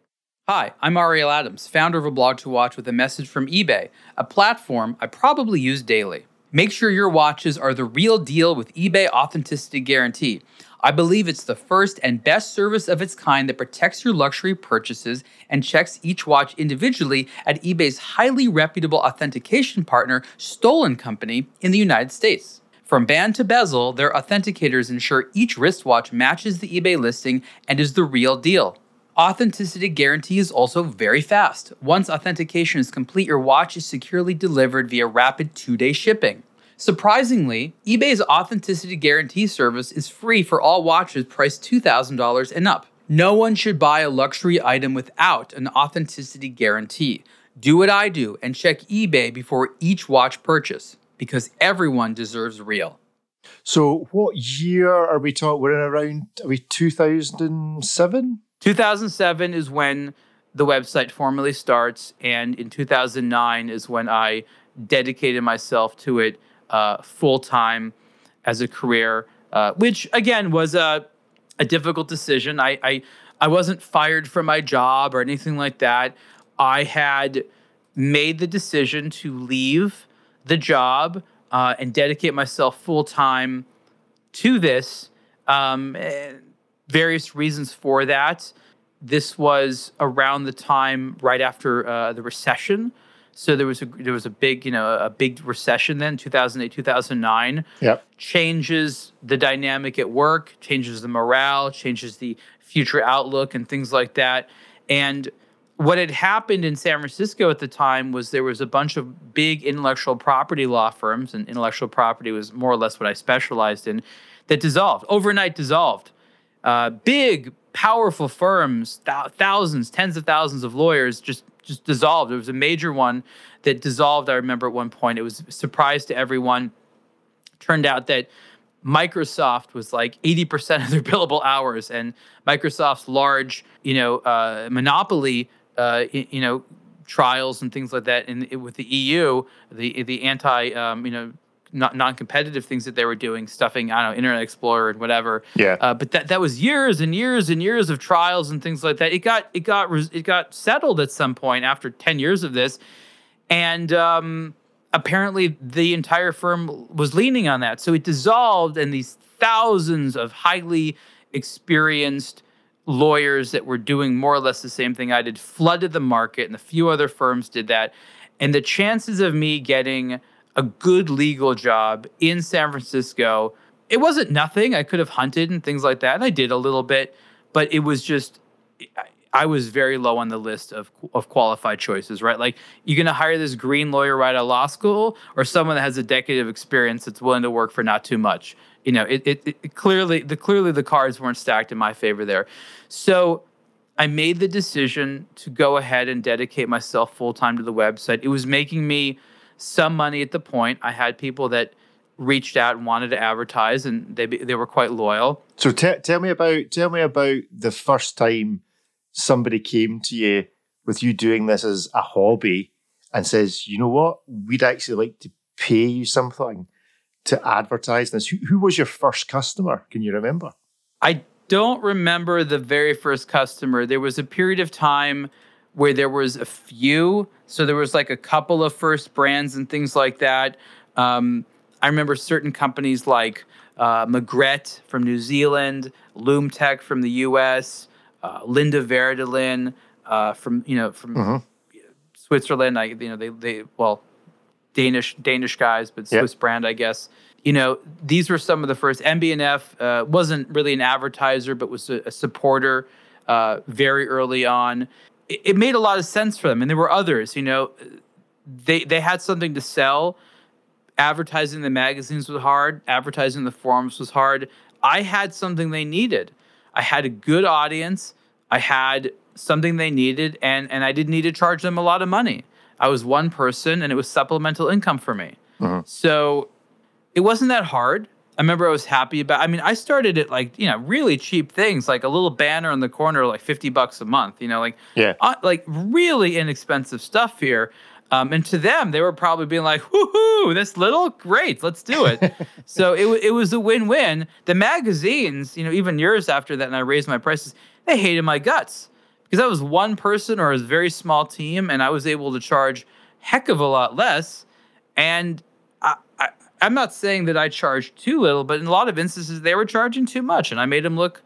Hi, I'm Ariel Adams, founder of a blog to watch with a message from eBay, a platform I probably use daily. Make sure your watches are the real deal with eBay Authenticity Guarantee. I believe it's the first and best service of its kind that protects your luxury purchases and checks each watch individually at eBay's highly reputable authentication partner, Stoll & Company, in the United States. From band to bezel, their authenticators ensure each wristwatch matches the eBay listing and is the real deal. Authenticity guarantee is also very fast. Once authentication is complete, your watch is securely delivered via rapid two day shipping. Surprisingly, eBay's authenticity guarantee service is free for all watches priced $2,000 and up. No one should buy a luxury item without an authenticity guarantee. Do what I do and check eBay before each watch purchase because everyone deserves real. So, what year are we talking? We're in around, are we 2007? 2007 is when the website formally starts, and in 2009 is when I dedicated myself to it uh, full time as a career, uh, which again was a, a difficult decision. I, I I wasn't fired from my job or anything like that. I had made the decision to leave the job uh, and dedicate myself full time to this. Um, various reasons for that. This was around the time right after uh, the recession. So there was a there was a big you know a big recession then 2008 2009 yep. changes the dynamic at work changes the morale changes the future outlook and things like that and what had happened in San Francisco at the time was there was a bunch of big intellectual property law firms and intellectual property was more or less what I specialized in that dissolved overnight dissolved uh, big, powerful firms, th- thousands, tens of thousands of lawyers just just dissolved. There was a major one that dissolved. I remember at one point. It was a surprise to everyone. Turned out that Microsoft was like 80% of their billable hours, and Microsoft's large, you know, uh, monopoly, uh, you know, trials and things like that, and with the EU, the the anti, um, you know, non-competitive things that they were doing, stuffing I don't know Internet Explorer and whatever. Yeah. Uh, but that that was years and years and years of trials and things like that. It got it got it got settled at some point after ten years of this, and um, apparently the entire firm was leaning on that. So it dissolved, and these thousands of highly experienced lawyers that were doing more or less the same thing I did flooded the market, and a few other firms did that. And the chances of me getting a good legal job in San Francisco. It wasn't nothing. I could have hunted and things like that, and I did a little bit, but it was just I was very low on the list of of qualified choices. Right, like you're gonna hire this green lawyer right out of law school, or someone that has a decade of experience that's willing to work for not too much. You know, it, it, it clearly the clearly the cards weren't stacked in my favor there. So I made the decision to go ahead and dedicate myself full time to the website. It was making me some money at the point. I had people that reached out and wanted to advertise, and they they were quite loyal. So t- tell me about tell me about the first time somebody came to you with you doing this as a hobby and says, you know what, we'd actually like to pay you something to advertise this. Who, who was your first customer? Can you remember? I don't remember the very first customer. There was a period of time where there was a few. So there was like a couple of first brands and things like that. Um, I remember certain companies like uh, Magrette from New Zealand, Lum-Tec from the U.S., uh, Linde Werdelin uh, from you know from mm-hmm. Switzerland. I you know they they well Danish Danish guys, but Swiss yep. brand, I guess. You know, these were some of the first. MB&F uh, wasn't really an advertiser, but was a, a supporter uh, very early on. It, it made a lot of sense for them, and there were others. You know, they they had something to sell. Advertising the magazines was hard. Advertising the forums was hard. I had something they needed. I had a good audience. I had something they needed, and and I didn't need to charge them a lot of money. I was one person, and it was supplemental income for me. Mm-hmm. So it wasn't that hard. I remember I was happy about. I mean, I started at like you know really cheap things, like a little banner in the corner, like fifty bucks a month. You know, like yeah, uh, like really inexpensive stuff here. Um, and to them, they were probably being like, "Woohoo! This little, great, let's do it." so it it was a win win. The magazines, you know, even years after that, and I raised my prices, they hated my guts because I was one person or a very small team, and I was able to charge heck of a lot less. And I'm not saying that I charged too little, but in a lot of instances, they were charging too much, and I made them look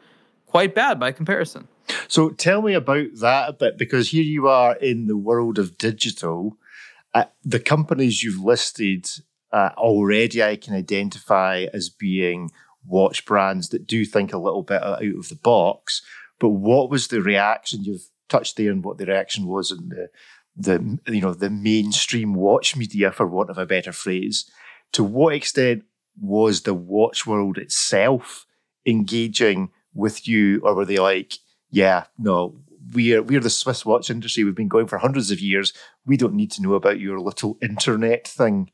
quite bad by comparison. So tell me about that a bit, because here you are in the world of digital. Uh, the companies you've listed uh, already, I can identify as being watch brands that do think a little bit out of the box. But what was the reaction? You've touched there and what the reaction was in the the you know the mainstream watch media, for want of a better phrase. To what extent was the watch world itself engaging with you, or were they like, yeah, no, we're we're the Swiss watch industry. We've been going for hundreds of years. We don't need to know about your little internet thing.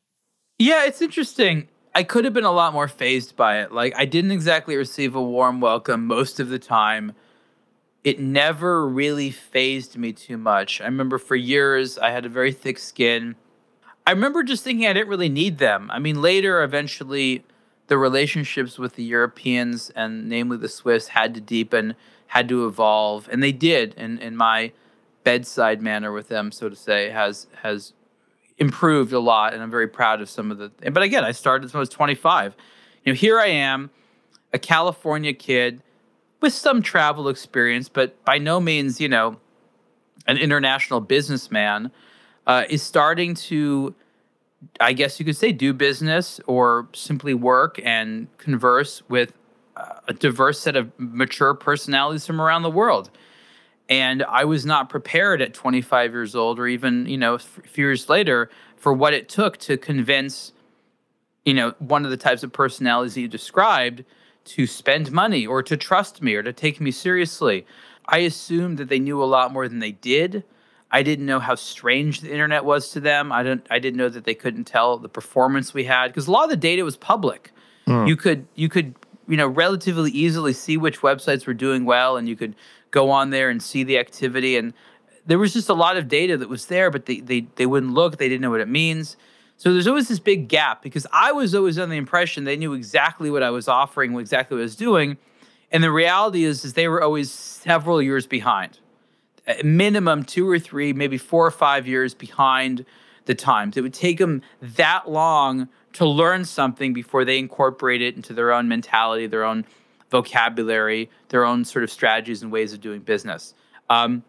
Yeah, it's interesting. I could have been a lot more fazed by it. Like I didn't exactly receive a warm welcome most of the time it never really fazed me too much. I remember for years I had a very thick skin. I remember just thinking I didn't really need them. I mean, later, eventually, the relationships with the Europeans and namely the Swiss had to deepen, had to evolve, and they did. In in my bedside manner with them, so to say, has has improved a lot, and I'm very proud of some of the. But again, I started when I was 25. You know, here I am, a California kid with some travel experience, but by no means, you know, an international businessman, uh, is starting to, I guess you could say, do business or simply work and converse with uh, a diverse set of mature personalities from around the world. And I was not prepared at 25 years old, or even you know a few years later, for what it took to convince, you know, one of the types of personalities that you described to spend money or to trust me or to take me seriously. I assumed that they knew a lot more than they did. I didn't know how strange the internet was to them. I didn't I didn't know that they couldn't tell the performance we had because a lot of the data was public. Mm. You could you could you know relatively easily see which websites were doing well and you could go on there and see the activity and there was just a lot of data that was there but they they, they wouldn't look they didn't know what it means so there's always this big gap because I was always under the impression they knew exactly what I was offering, exactly what I was doing. And the reality is, is they were always several years behind, minimum two or three, maybe four or five years behind the times. It would take them that long to learn something before they incorporate it into their own mentality, their own vocabulary, their own sort of strategies and ways of doing business. Um,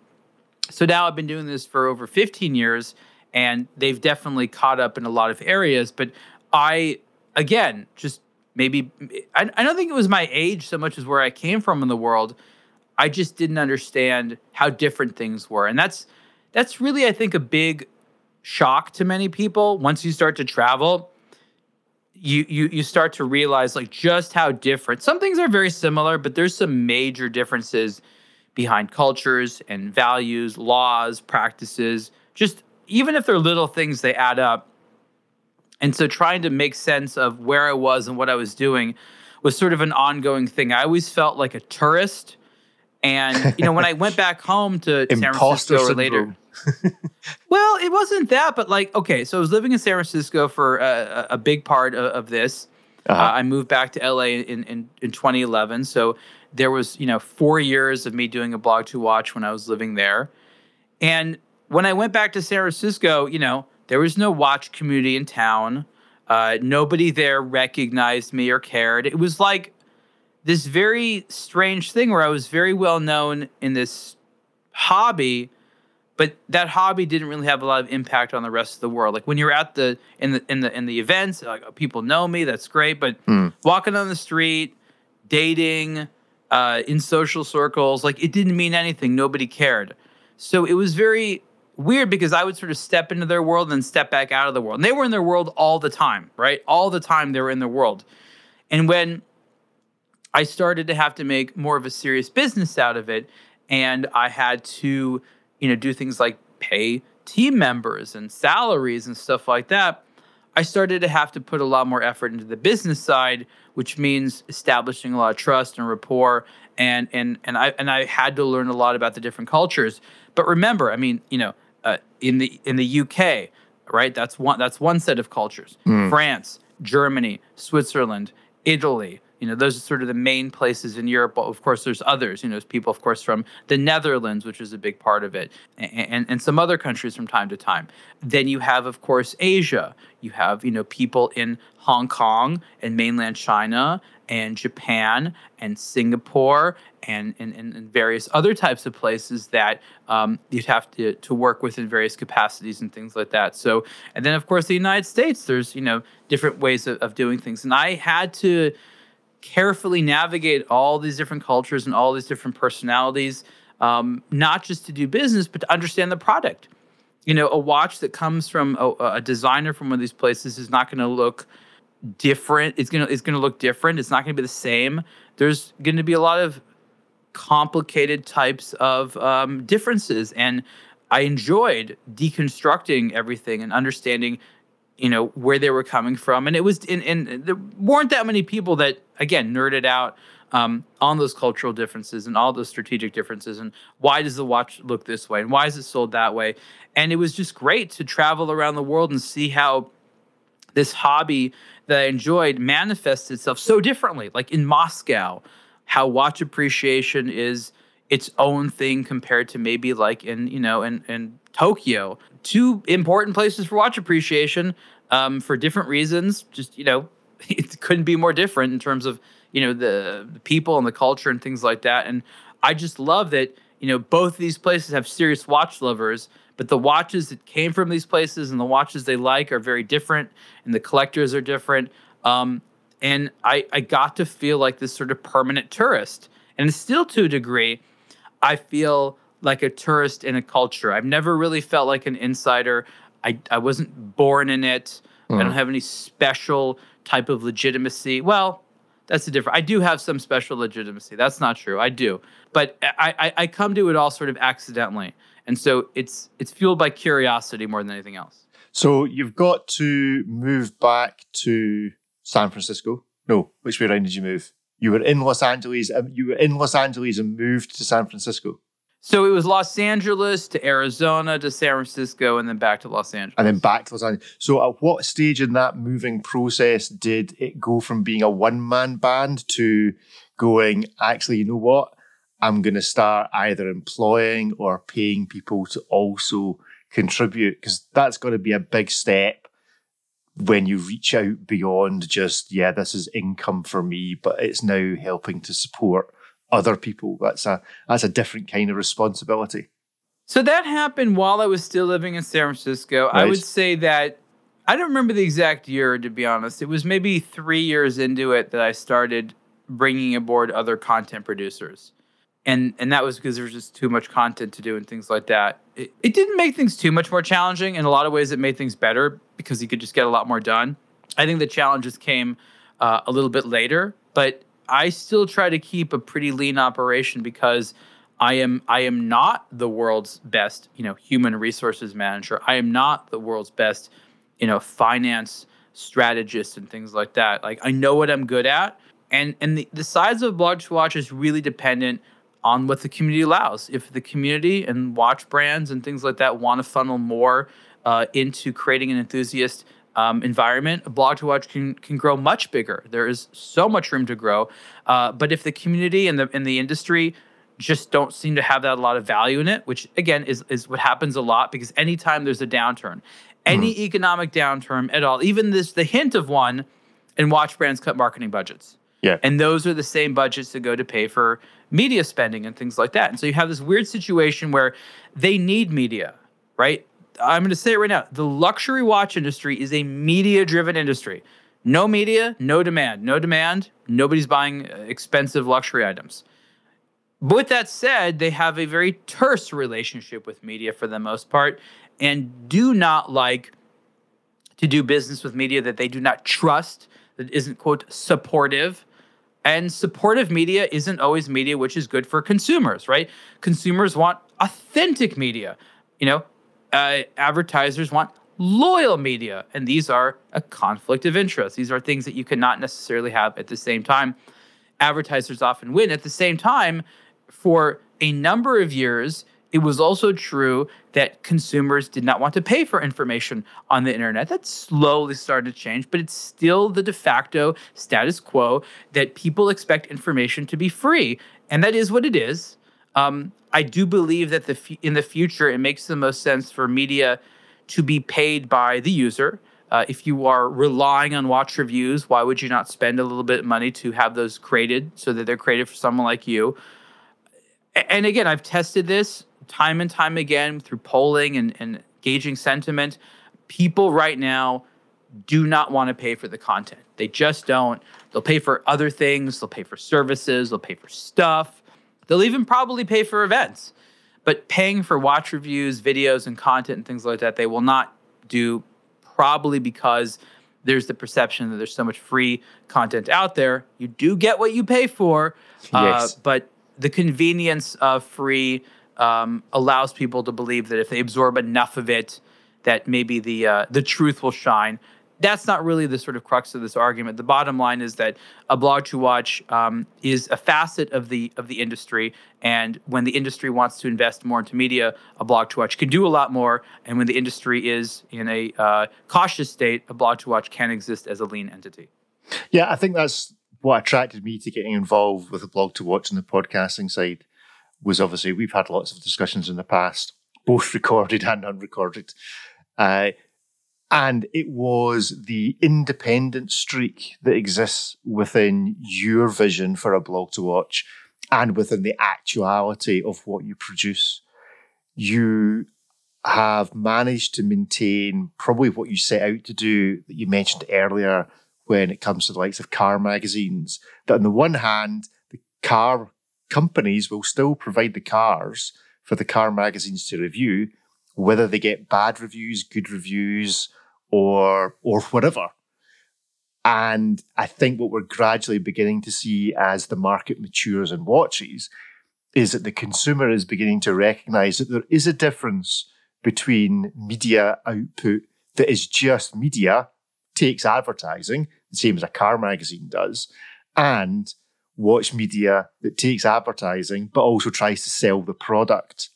so now I've been doing this for over 15 years, and they've definitely caught up in a lot of areas. But I, again, just maybe I, I don't think it was my age so much as where I came from in the world. I just didn't understand how different things were, and that's that's really I think a big shock to many people once you start to travel. You, you you start to realize like just how different some things are very similar but there's some major differences behind cultures and values laws practices just even if they're little things, they add up. And so trying to make sense of where I was and what I was doing was sort of an ongoing thing. I always felt like a tourist. And, you know, when I went back home to San Francisco or later. well, it wasn't that, but like, okay, so I was living in San Francisco for a, a big part of, of this. Uh-huh. Uh, I moved back to LA in, in, in 2011. So there was, you know, four years of me doing a blog to watch when I was living there. And when I went back to San Francisco, you know, there was no watch community in town. Uh, nobody there recognized me or cared. It was like this very strange thing where I was very well known in this hobby, but that hobby didn't really have a lot of impact on the rest of the world. Like when you're at the in the in the in the events, like people know me, that's great. But Hmm. walking on the street, dating, uh, in social circles, like it didn't mean anything. Nobody cared. So it was very weird because I would sort of step into their world and then step back out of the world. And they were in their world all the time, right? All the time they were in their world. And when I started to have to make more of a serious business out of it, and I had to, you know, do things like pay team members and salaries and stuff like that. I started to have to put a lot more effort into the business side, which means establishing a lot of trust and rapport. And and and I and I had to learn a lot about the different cultures. But remember, I mean, you know, uh, in the in the UK, right? That's one that's one set of cultures. France, Germany, Switzerland, Italy. You know, those are sort of the main places in Europe. But of course, there's others. You know, there's people, of course, from the Netherlands, which is a big part of it, and, and, some other countries from time to time. Then you have, of course, Asia. You have, you know, people in Hong Kong and mainland China and Japan and Singapore and, and, and, and various other types of places that um, you'd have to, to work with in various capacities and things like that. So, and then, of course, the United States, there's, you know, different ways of, of doing things. And I had to carefully navigate all these different cultures and all these different personalities, um, not just to do business, but to understand the product. You know, a watch that comes from a, a designer from one of these places is not going to look different. It's gonna it's gonna look different. It's not going to be the same. There's going to be a lot of complicated types of um, differences, and I enjoyed deconstructing everything and understanding you know where they were coming from and it was and, and there weren't that many people that again nerded out um, on those cultural differences and all those strategic differences and why does the watch look this way and why is it sold that way and it was just great to travel around the world and see how this hobby that I enjoyed manifests itself so differently. Like in Moscow, how watch appreciation is its own thing compared to maybe like in you know in in Tokyo. Two important places for watch appreciation um, for different reasons. Just you know, it couldn't be more different in terms of you know the, the people and the culture and things like that. And I just love that you know both of these places have serious watch lovers, but the watches that came from these places and the watches they like are very different, and the collectors are different. Um, and I, I got to feel like this sort of permanent tourist, and still to a degree, I feel like a tourist in a culture. I've never really felt like an insider. I, I wasn't born in it. I don't have any special type of legitimacy. Well, that's a different. I do have some special legitimacy. That's not true. I do, but I, I I come to it all sort of accidentally, and so it's it's fueled by curiosity more than anything else. So you've got to move back to San Francisco. No, which way around did you move? You were in Los Angeles. um, You were in Los Angeles and moved to San Francisco, So it was Los Angeles to Arizona to San Francisco, and then back to Los Angeles. and then back to Los Angeles. So at what stage in that moving process did it go from being a one man band to going? Actually, you know what? I'm going to start either employing or paying people to also contribute because that's got to be a big step when you reach out beyond just yeah this is income for me but it's now helping to support other people that's a that's a different kind of responsibility So that happened while I was still living in San Francisco. I would say that I don't remember the exact year, to be honest. It was maybe three years into it that I started bringing aboard other content producers, and and that was because there was just too much content to do and things like that. It, it didn't make things too much more challenging. In a lot of ways, it made things better because you could just get a lot more done. I think the challenges came uh, a little bit later, but I still try to keep a pretty lean operation because I am I am not the world's best, you know, human resources manager. I am not the world's best, you know, finance strategist and things like that. Like I know what I'm good at, and and the, the size of blog to watch is really dependent on what the community allows. If the community and watch brands and things like that want to funnel more uh, into creating an enthusiast um, environment, a blog to watch can can grow much bigger. There is so much room to grow. Uh, but if the community and the and the industry just don't seem to have that a lot of value in it, which again is is what happens a lot because anytime there's a downturn, any economic downturn at all, even this the hint of one, and watch brands cut marketing budgets. Yeah. And those are the same budgets that go to pay for media spending and things like that. And so you have this weird situation where they need media, right? I'm going to say it right now. The luxury watch industry is a media driven industry. No media, no demand. No demand, nobody's buying uh, expensive luxury items. But with that said, they have a very terse relationship with media for the most part and do not like to do business with media that they do not trust, that isn't, quote, supportive. And supportive media isn't always media which is good for consumers, right? Consumers want authentic media. You know, uh, advertisers want loyal media. And these are a conflict of interest. These are things that you cannot necessarily have at the same time. Advertisers often win. At the same time, for a number of years, it was also true that consumers did not want to pay for information on the internet. That slowly started to change, but it's still the de facto status quo that people expect information to be free. And that is what it is. Um, I do believe that the in the future, it makes the most sense for media to be paid by the user. Uh, if you are relying on watch reviews, why would you not spend a little bit of money to have those created so that they're created for someone like you? And again, I've tested this time and time again through polling and, and gauging sentiment. People right now do not want to pay for the content. They just don't. They'll pay for other things, they'll pay for services, they'll pay for stuff, they'll even probably pay for events. But paying for watch reviews, videos, and content and things like that, they will not do probably because there's the perception that there's so much free content out there. You do get what you pay for, uh, but the convenience of free um, allows people to believe that if they absorb enough of it, that maybe the uh, the truth will shine. That's not really the sort of crux of this argument. The bottom line is that a blog to watch um, is a facet of the of the industry, and when the industry wants to invest more into media, a blog to watch can do a lot more. And when the industry is in a uh, cautious state, a blog to watch can exist as a lean entity. Yeah, I think that's what attracted me to getting involved with the blog to watch on the podcasting side was obviously we've had lots of discussions in the past, both recorded and unrecorded. Uh, and it was the independent streak that exists within your vision for a blog to watch and within the actuality of what you produce. You have managed to maintain probably what you set out to do that you mentioned earlier when it comes to the likes of car magazines. That on the one hand, the car companies will still provide the cars for the car magazines to review, whether they get bad reviews, good reviews, or or whatever. And I think what we're gradually beginning to see as the market matures and watches is that the consumer is beginning to recognize that there is a difference between media output that is just media, takes advertising, the same as a car magazine does, and watch media that takes advertising but also tries to sell the product.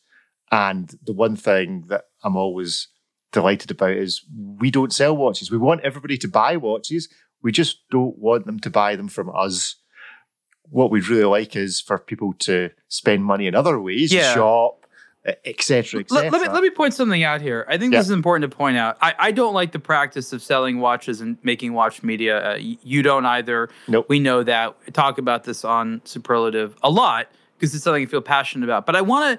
And the one thing that I'm always delighted about is we don't sell watches. We want everybody to buy watches. We just don't want them to buy them from us. What we'd really like is for people to spend money in other ways, Yeah. shop, etc., etc. Let, let me let me point something out here. I think Yeah. this is important to point out. I, I don't like the practice of selling watches and making watch media. Uh, you don't either. Nope. We know that. We talk about this on Superlative a lot because it's something I feel passionate about. But I want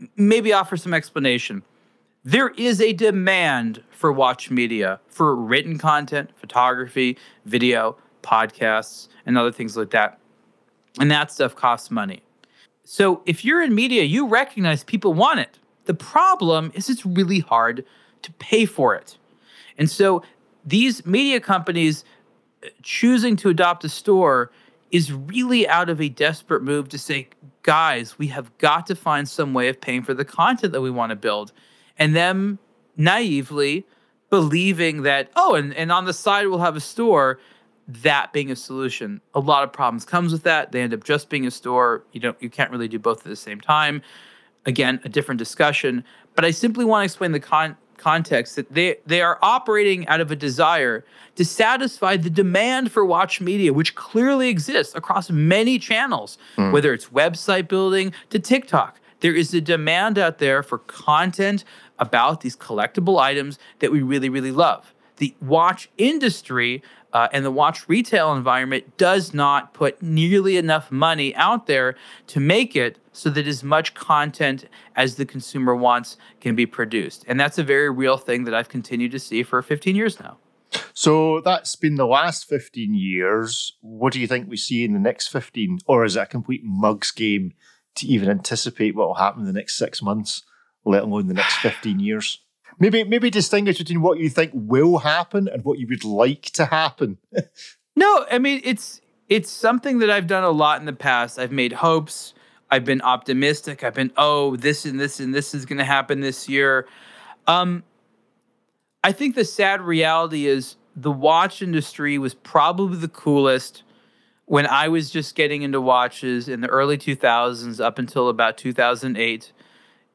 to maybe offer some explanation. There is a demand for watch media for written content, photography, video, podcasts, and other things like that. And that stuff costs money. So if you're in media, you recognize people want it. The problem is it's really hard to pay for it. And so these media companies uh, choosing to adopt a store is really out of a desperate move to say, guys, we have got to find some way of paying for the content that we want to build. And them naively believing that, oh, and, and on the side we'll have a store, that being a solution. A lot of problems comes with that. They end up just being a store. You don't you can't really do both at the same time. Again, a different discussion. But I simply want to explain the con- context that they they are operating out of a desire to satisfy the demand for watch media, which clearly exists across many channels, hmm. whether it's website building to TikTok. There is a demand out there for content about these collectible items that we really, really love. the watch industry uh, and the watch retail environment does not put nearly enough money out there to make it so that as much content as the consumer wants can be produced. And that's a very real thing that I've continued to see for 15 years now. So that's been the last 15 years. What do you think we see in the next 15? Or is it a complete mugs game to even anticipate what will happen in the next six months, let alone the next 15 years? Maybe maybe distinguish between what you think will happen and what you would like to happen. no, I mean it's it's something that I've done a lot in the past. I've made hopes. I've been optimistic. I've been, oh, this and this and this is going to happen this year. Um, I think the sad reality is the watch industry was probably the coolest when I was just getting into watches in the early 2000s up until about 2008.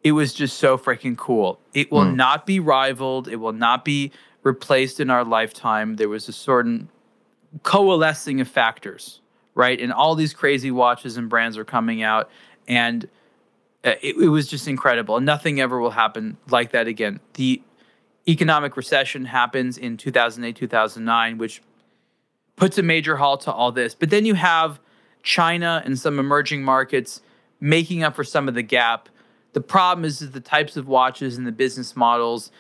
It was just so freaking cool. It will mm. not be rivaled, it will not be replaced in our lifetime. There was a certain coalescing of factors, right? And all these crazy watches and brands are coming out. And uh, it, it was just incredible. And nothing ever will happen like that again. The economic recession happens in 2008, 2009, which puts a major halt to all this. But then you have China and some emerging markets making up for some of the gap. The problem is, is the types of watches and the business models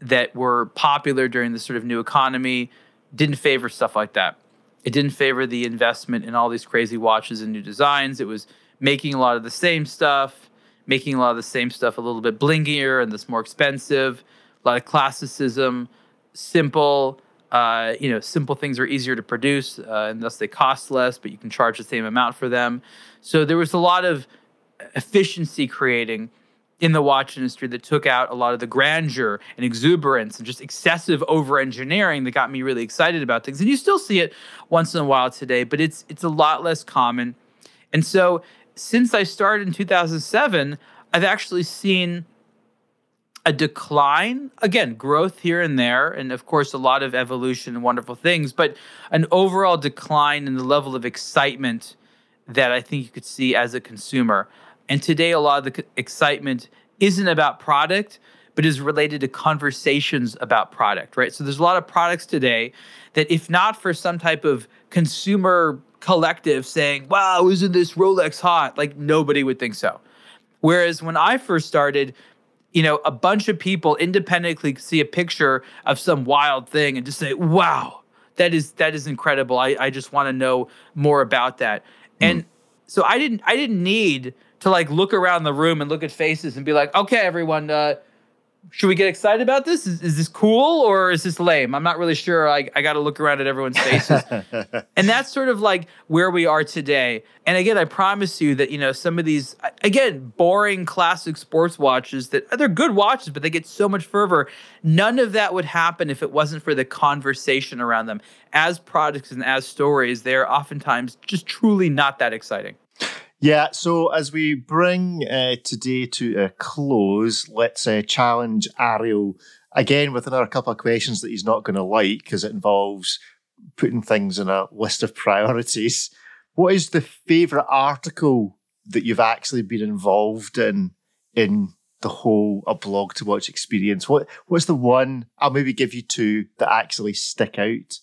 that were popular during the sort of new economy didn't favor stuff like that. It didn't favor the investment in all these crazy watches and new designs. It was making a lot of the same stuff, making a lot of the same stuff a little bit blingier and this more expensive a lot of classicism, simple. Uh, you know, simple things are easier to produce, uh, and thus they cost less, but you can charge the same amount for them. So there was a lot of efficiency creating in the watch industry that took out a lot of the grandeur and exuberance and just excessive over engineering that got me really excited about things. And you still see it once in a while today, but it's it's a lot less common. And so since I started in 2007, I've actually seen a decline again growth here and there and of course a lot of evolution and wonderful things but an overall decline in the level of excitement that i think you could see as a consumer and today a lot of the excitement isn't about product but is related to conversations about product right so there's a lot of products today that if not for some type of consumer collective saying wow isn't this rolex hot like nobody would think so whereas when i first started you know, a bunch of people independently see a picture of some wild thing and just say, wow, that is that is incredible. I, I just want to know more about that. Mm. And so I didn't I didn't need to like look around the room and look at faces and be like, okay, everyone, uh, should we get excited about this? Is, is this cool or is this lame? I'm not really sure. I, I got to look around at everyone's faces. and that's sort of like where we are today. And again, I promise you that, you know, some of these, again, boring classic sports watches that they're good watches, but they get so much fervor. None of that would happen if it wasn't for the conversation around them. As products and as stories, they're oftentimes just truly not that exciting. Yeah, so as we bring uh, today to a close, let's uh, challenge Ariel again with another couple of questions that he's not going to like because it involves putting things in a list of priorities. What is the favourite article that you've actually been involved in in the whole a blog to watch experience? What what's the one? I'll maybe give you two that actually stick out.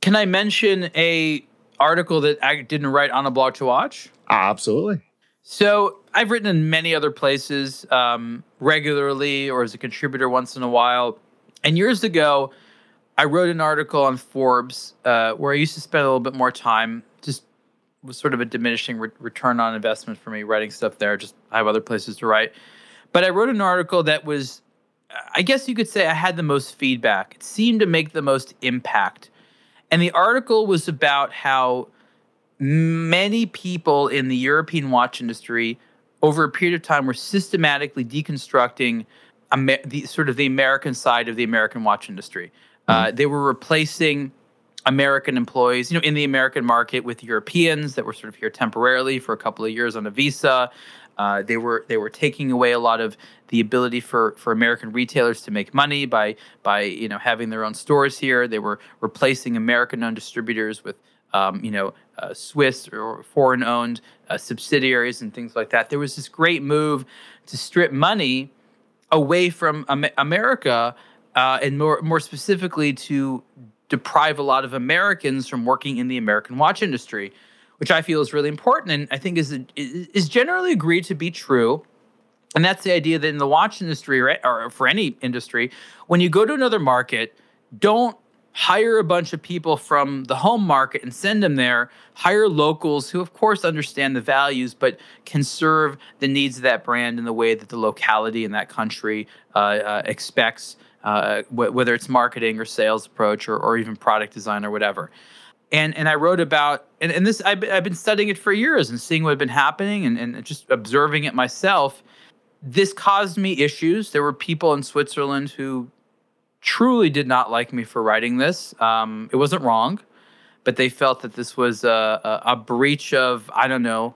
Can I mention a article that I didn't write on a blog to watch? Absolutely. So I've written in many other places um, regularly or as a contributor once in a while. And years ago, I wrote an article on Forbes uh, where I used to spend a little bit more time. Just was sort of a diminishing re- return on investment for me writing stuff there. Just I have other places to write. But I wrote an article that was, I guess you could say, I had the most feedback. It seemed to make the most impact. And the article was about how many people in the European watch industry over a period of time were systematically deconstructing Amer- the sort of the American side of the American watch industry. Uh, mm-hmm. they were replacing American employees, you know, in the American market with Europeans that were sort of here temporarily for a couple of years on a visa. Uh, they were they were taking away a lot of the ability for for American retailers to make money by by you know having their own stores here. They were replacing American-owned distributors with um, you know, uh, Swiss or foreign owned uh, subsidiaries and things like that. There was this great move to strip money away from Am- America uh, and more more specifically to deprive a lot of Americans from working in the American watch industry, which I feel is really important and I think is is generally agreed to be true. And that's the idea that in the watch industry or, or for any industry, when you go to another market, don't hire a bunch of people from the home market and send them there. Hire locals who, of course, understand the values, but can serve the needs of that brand in the way that the locality in that country uh, uh, expects, uh, wh- whether it's marketing or sales approach or, or even product design or whatever. And, and I wrote about and, and this I've, I've been studying it for years and seeing what had been happening and, and just observing it myself. This caused me issues. There were people in Switzerland who truly did not like me for writing this. Um, it wasn't wrong, but they felt that this was a, a, a breach of I don't know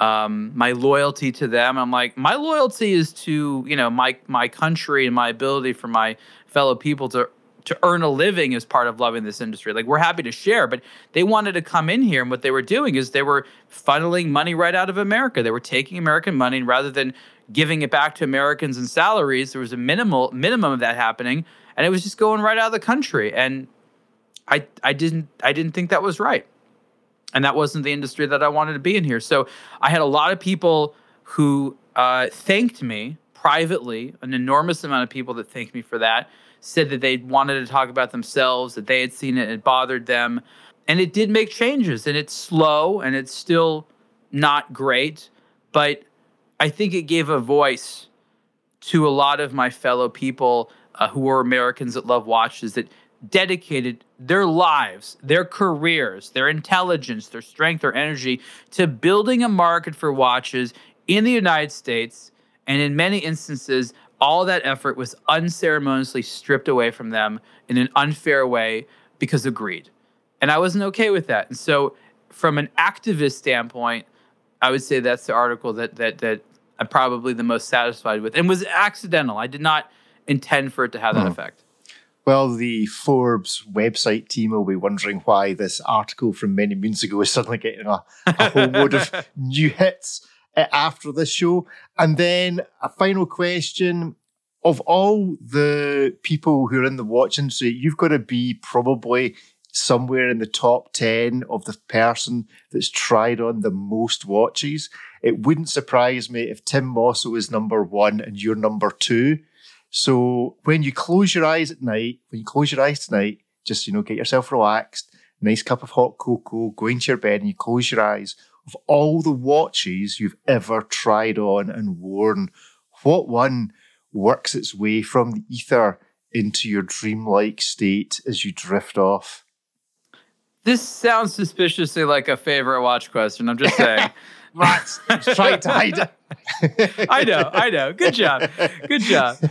um, my loyalty to them. I'm like my loyalty is to you know my my country and my ability for my fellow people to to earn a living as part of loving this industry. Like we're happy to share, but they wanted to come in here, and what they were doing is they were funneling money right out of America. They were taking American money, and rather than giving it back to Americans in salaries, there was a minimal minimum of that happening and it was just going right out of the country. And I I didn't I didn't think that was right. And that wasn't the industry that I wanted to be in here. So I had a lot of people who uh, thanked me privately, an enormous amount of people that thanked me for that, said that they wanted to talk about themselves, that they had seen it, it bothered them. And it did make changes, and it's slow and it's still not great, but I think it gave a voice to a lot of my fellow people uh, who are Americans that love watches that dedicated their lives, their careers, their intelligence, their strength, their energy to building a market for watches in the United States. And in many instances, all that effort was unceremoniously stripped away from them in an unfair way because of greed. And I wasn't okay with that. And so, from an activist standpoint, I would say that's the article that that that I'm probably the most satisfied with, and was accidental. I did not intend for it to have that hmm. effect? Well, the Forbes website team will be wondering why this article from many moons ago is suddenly getting a, a whole load of new hits Uh, after this show. And then a final question of all the people who are in the watch industry, you've got to be probably somewhere in the top 10 of the person that's tried on the most watches. It wouldn't surprise me if Tim Mosso is number one and you're number two. So when you close your eyes at night, when you close your eyes tonight, just you know, get yourself relaxed, nice cup of hot cocoa, go into your bed and you close your eyes. Of all the watches you've ever tried on and worn, what one works its way from the ether into your dreamlike state as you drift off? This sounds suspiciously like a favorite watch question. I'm just saying. Rats trying to hide it. I know, I know. Good job. Good job.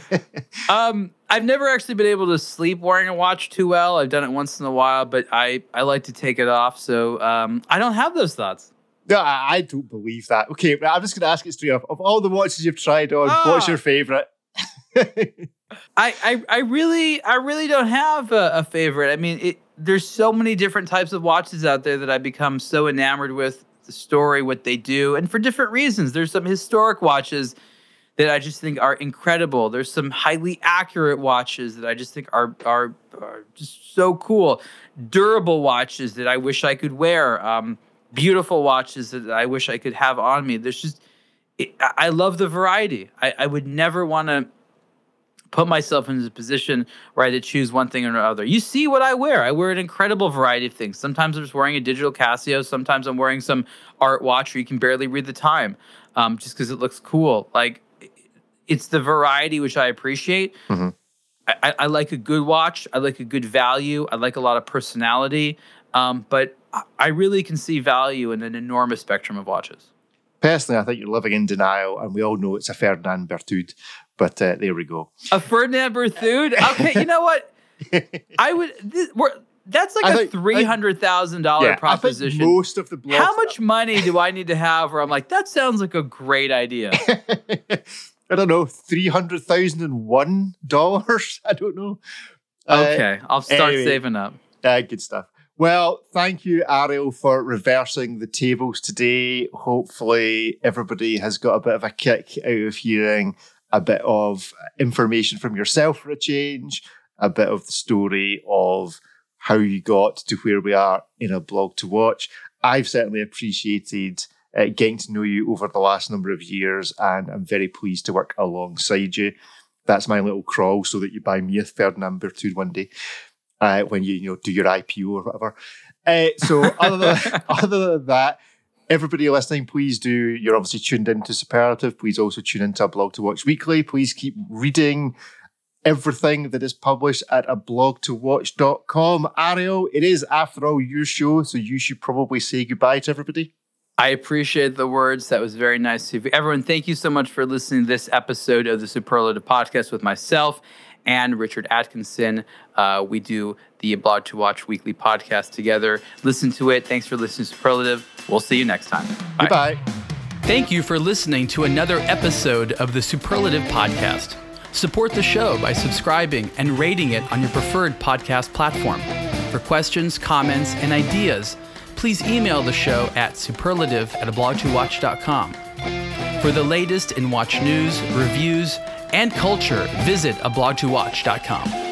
Um, I've never actually been able to sleep wearing a watch too well. I've done it once in a while, but I, I like to take it off. So um, I don't have those thoughts. No, I, I don't believe that. Okay, but I'm just going to ask it straight up. Of all the watches you've tried on, ah. what's your favorite? I, I, I really, I really don't have a, a favorite. I mean, it, there's so many different types of watches out there that I become so enamored with the story, what they do, and for different reasons. There's some historic watches that I just think are incredible. There's some highly accurate watches that I just think are are, are just so cool. Durable watches that I wish I could wear. Um, beautiful watches that I wish I could have on me. There's just it, I love the variety. I, I would never want to put myself in a position where I had to choose one thing or another. You see what I wear. I wear an incredible variety of things. Sometimes I'm just wearing a digital Casio. Sometimes I'm wearing some art watch where you can barely read the time um, just because it looks cool. Like it's the variety which I appreciate. Mm-hmm. I, I, like a good watch. I like a good value. I like a lot of personality. Um, but I really can see value in an enormous spectrum of watches. Personally, I think you're living in denial, and we all know it's a Ferdinand Berthoud. But uh, there we go. A Ferdinand Berthoud. Okay, you know what? I would. This, that's like I a three hundred thousand yeah, dollar proposition. most of the how much money do I need to have? Where I'm like, that sounds like a great idea. I don't know, three hundred thousand and one dollars. I don't know. Okay, uh, I'll start anyway, saving up. Uh, good stuff. Well, thank you, Ariel, for reversing the tables today. Hopefully, everybody has got a bit of a kick out of hearing a bit of information from yourself for a change. a bit of the story of how you got to where we are in a blog to watch. I've certainly appreciated uh, getting to know you over the last number of years, and I'm very pleased to work alongside you. That's my little crawl so that you buy me a Ferdinand Berthoud one day uh, when you you know do your IPO or whatever. Uh, so other than, other than that, everybody listening, please do. You're obviously tuned into Superlative. Please also tune into a blog to watch weekly. Please keep reading everything that is published at a blog to watch.com. Ariel, it is after all your show, so you should probably say goodbye to everybody. I appreciate the words. That was very nice. Everyone, thank you so much for listening to this episode of the Superlative Podcast with myself and Richard Atkinson. Uh, we do the Blog to Watch weekly podcast together. Listen to it. Thanks for listening to Superlative. We'll see you next time. Bye. Goodbye. Thank you for listening to another episode of the Superlative Podcast. Support the show by subscribing and rating it on your preferred podcast platform. For questions, comments, and ideas, please email the show at superlative at ablog2watch.com. For the latest in watch news, reviews, and culture, visit ablog2watch.com.